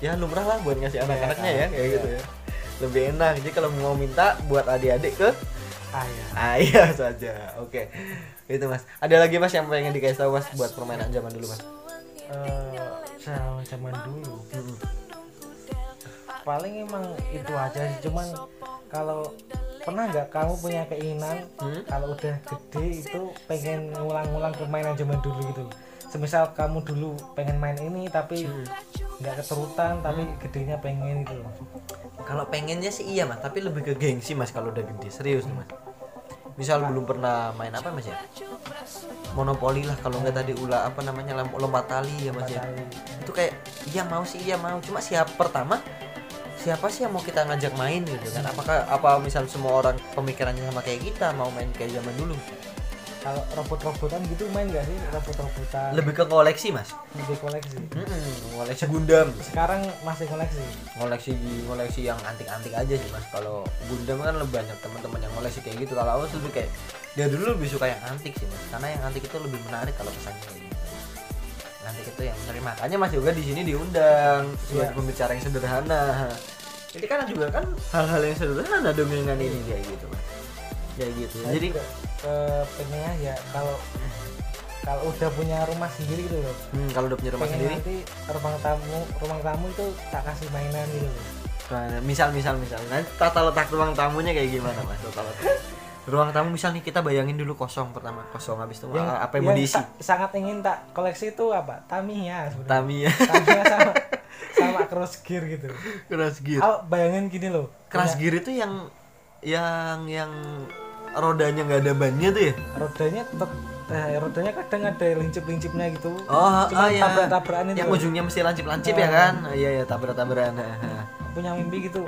ya lumrah lah buat ngasih anak-anaknya ya kayak gitu ya. Lebih enak. Jadi kalau mau minta buat adik-adik ke ayah. Ayah [laughs] saja. Oke. Itu mas. Ada lagi mas yang pengen dikasih tahu mas buat permainan zaman dulu mas? Eh, sama zaman dulu. Paling emang itu aja sih. Cuman kalau pernah nggak kamu punya keinginan Hmm? kalau udah gede itu pengen ngulang-ngulang permainan zaman dulu gitu semisal kamu dulu pengen main ini tapi Hmm. nggak keterutan tapi gedenya pengen gitu loh Kalau pengennya sih iya mas, tapi lebih ke gengsi mas kalau udah gede serius nih mas. Misal belum pernah main apa mas ya? Monopoli lah kalau nggak tadi ulah apa namanya lom- lompat tali ya mas ya. Itu kayak iya mau sih iya mau cuma siapa pertama siapa sih yang mau kita ngajak main gitu kan? Apakah apa misal semua orang pemikirannya sama kayak kita mau main kayak zaman dulu? Kalau robot-robotan gitu main nggak sih? Robot-robotan. Lebih ke koleksi mas. lebih koleksi. Mm-mm, koleksi Gundam. sekarang masih koleksi. Ngoleksi ngoleksi yang antik-antik aja sih mas. Kalau Gundam kan lebih banyak teman-teman yang ngoleksi kayak gitu. Kalau aku lebih kayak dia dulu lebih suka yang antik sih mas. Karena yang antik itu lebih menarik kalau pesannya kayak gitu. Yang antik itu yang menarik. Makanya mas juga di sini diundang sebagai Iya. pembicara yang sederhana. Jadi kan juga kan hal-hal yang sederhana dong dengan ini kayak gitu mas kayak gitu. Saya jadi juga, eh, pengennya ya kalau kalau udah punya rumah sendiri gitu loh. Hmm, kalau udah punya rumah pengen sendiri? nanti ruang tamu ruang tamu itu tak kasih mainan gitu loh. Nah, misal misal misal. Nanti tata letak ruang tamunya kayak gimana mas? Tata letak. Ruang tamu misal nih kita bayangin dulu kosong pertama kosong habis itu yang, apa yang mau diisi sa- sangat ingin tak koleksi itu apa? Tamiya sebenarnya. Tamiya. Tamiya sama [laughs] sama cross gear gitu. Keras gear. Oh, bayangin gini loh keras gear itu yang yang yang rodanya nggak ada bannya tuh ya? Rodanya tetap eh, rodanya kadang ada lincip-lincipnya gitu. Oh Cuma oh ya tabrak-tabrakan itu. Yang loh. ujungnya mesti lancip-lancip ya Nah. kan? Oh, iya ya tabrak-tabrakan punya mimpi gitu.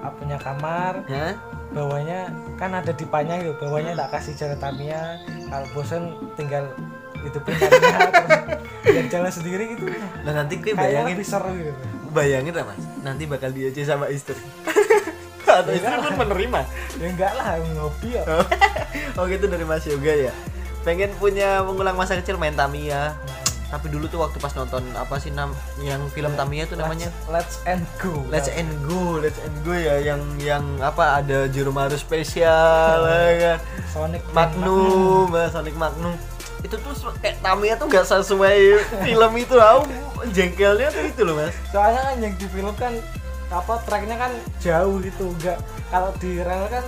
Ah, punya kamar. Hah? bawahnya kan ada dipanya gitu bawahnya tak kasih jalan Tamiya. Kalau bosen tinggal hidupin Tamiya. Terus [laughs] biar jalan sendiri gitu. Nah nanti gue bayangin. lebih seru gitu. Bayangin lah mas. Nanti bakal diaja sama istri [laughs] atau istri pun menerima. Ya enggak lah ngopi ya. Oh gitu dari Mas Yoga ya. Pengen punya mengulang masa kecil main Tamiya. Tapi dulu tuh waktu pas nonton apa sih nam yang film Tamiya tuh namanya? Let's, let's and go. Let's and go, Let's and go ya yang yang apa ada Jurumaru spesial ya kan. Sonic Magnum, ya, Sonic Magnum. Itu tuh kayak Tamiya tuh gak sesuai [laughs] film itu aku jengkelnya tuh itu loh mas. Soalnya kan yang di film kan apa tracknya kan jauh gitu enggak kalau di rel kan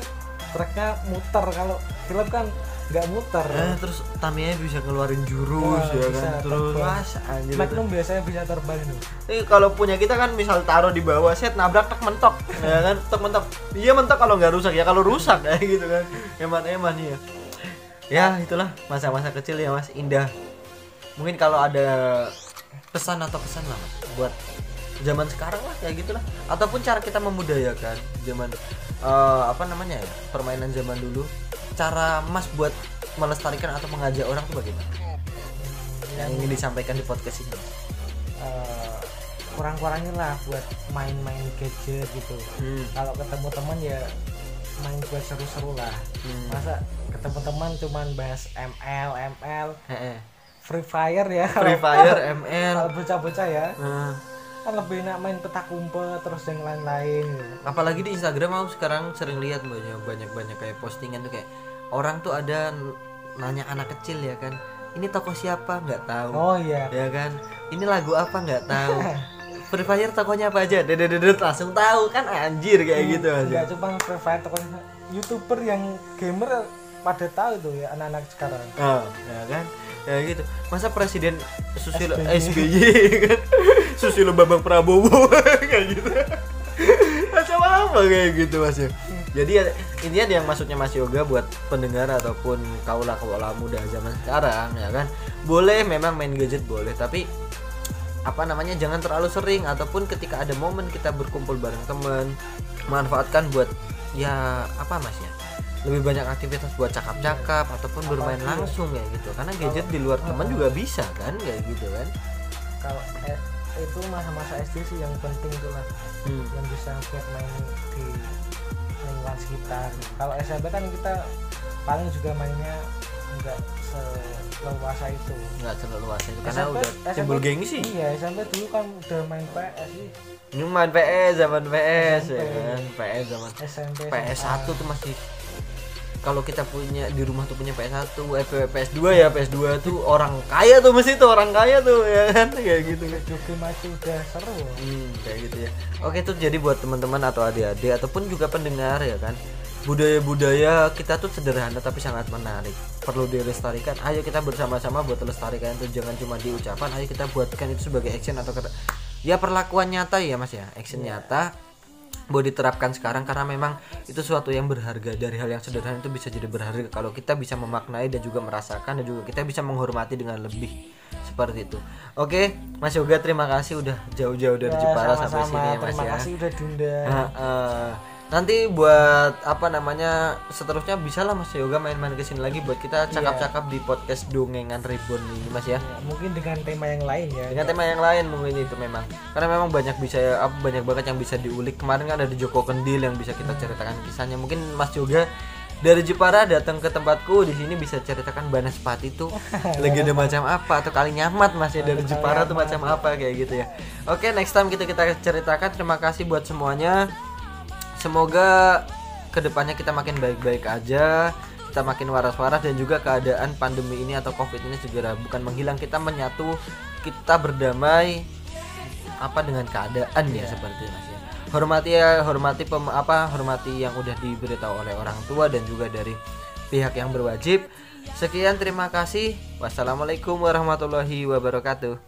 tracknya muter kalau film kan nggak muter. Eh, terus Tamiya bisa ngeluarin jurus Wah, ya kan? terus mas anjir Magnum biasanya bisa terbang itu. Ini kalau punya kita kan misal taruh di bawah set nabrak tek mentok. Ya kan? Tek mentok. Iya mentok kalau nggak rusak. Ya kalau rusak kayak [laughs] gitu kan. Hemat hemat ya ya itulah masa-masa kecil ya mas. Indah. Mungkin kalau ada pesan atau pesan lah mas buat zaman sekarang lah kayak gitulah. Ataupun cara kita memudayakan zaman eh, apa namanya ya permainan zaman dulu. Cara mas buat melestarikan atau mengajak orang tuh bagaimana? Yang ingin disampaikan di podcast ini. Eh, kurang-kurangin lah buat main-main gadget gitu. Hmm. kalau ketemu teman ya main buat seru-seru lah. Hmm. masa ketemu teman cuman bahas ML ML Heeh. Free Fire ya. Free Fire, [laughs] ML. kalau bocah-bocah ya kan lebih enak main petak umpet terus yang lain-lain. Apalagi di Instagram aku sekarang sering lihat banyak banyak banyak kayak postingan tuh kayak orang tuh ada nanya anak kecil ya kan ini toko siapa? Nggak tahu. Oh iya. Ya kan? Ini lagu apa? Nggak tahu. [laughs] Free Fire tokonya apa aja? Dedet langsung tahu kan anjir kayak gitu aja. nggak cuma Free Fire tokonya youtuber yang gamer pada tahu tuh ya anak-anak sekarang. Oh, ya kan? Ya gitu. Masa presiden Susilo SBY. SBY [laughs] kan Susilo Bambang Prabowo. [laughs] Kayak gitu. Macam apa kayak gitu mas ya? Jadi ya, intinya yang maksudnya Mas Yoga buat pendengar ataupun kaula kaula muda zaman sekarang ya kan? Boleh memang main gadget boleh tapi apa namanya jangan terlalu sering. Ataupun ketika ada momen kita berkumpul bareng teman manfaatkan buat ya apa mas ya? Lebih banyak aktivitas buat cakap-cakap ataupun bermain Apalagi ya. langsung kayak gitu. Karena gadget di luar teman juga bisa kan? Kayak gitu kan? kalau eh, itu masa-masa SD sih yang penting tuh lah hmm. yang bisa buat main di lingkungan sekitar kalau SMP kan kita paling juga mainnya enggak seleluasa itu nggak terlalu luas itu karena SMP udah SMP timbul gengsi iya SMP dulu kan udah main PS sih ini main PS zaman PS ya SMP. kan PS zaman SMP PS1 SMA. tuh masih kalau kita punya di rumah tuh punya PS1 eh PS2 ya PS2 tuh orang kaya tuh mesti tuh orang kaya tuh ya kan [laughs] kayak gitu Joki mati udah seru Hmm, kayak gitu ya. Oke itu jadi buat teman-teman atau adik-adik ataupun juga pendengar ya kan. Budaya-budaya kita tuh sederhana tapi sangat menarik. Perlu dilestarikan. Ayo kita bersama-sama buat lestarikan itu jangan cuma di ucapan. Ayo kita buatkan itu sebagai action atau kata ya perlakuan nyata ya Mas ya. Action nyata buat diterapkan sekarang karena memang itu suatu yang berharga. Dari hal yang sederhana itu bisa jadi berharga. Kalau kita bisa memaknai dan juga merasakan dan juga kita bisa menghormati dengan lebih seperti itu. Oke Mas Yoga terima kasih udah jauh-jauh dari Ya, Jepara sampai sama-sama. sini ya Mas terima ya. kasih udah diundang. Nah, eh, nanti buat apa namanya seterusnya bisa lah Mas Yoga main-main ke sini lagi buat kita cakap-cakap di podcast dongengan Ribbon ini Mas ya. Ya, mungkin dengan tema yang lain ya. Dengan tema yang lain mungkin itu memang. Karena memang banyak bisa apa, banyak banget yang bisa diulik. Kemarin kan ada Joko Kendil yang bisa kita ceritakan kisahnya. Mungkin Mas juga dari Jepara datang ke tempatku di sini bisa ceritakan Banaspati itu [laughs] legenda macam apa atau kali nyamat Mas ya dari Jepara tuh macam apa kayak gitu ya. Oke next time kita kita ceritakan. Terima kasih buat semuanya semoga ke depannya kita makin baik-baik aja kita makin waras-waras dan juga keadaan pandemi ini atau covid ini segera bukan menghilang kita menyatu kita berdamai apa dengan keadaan ya seperti itu, mas ya. Hormati ya hormati pem- apa hormati yang udah diberitahu oleh orang tua dan juga dari pihak yang berwajib. Sekian terima kasih. Wassalamualaikum warahmatullahi wabarakatuh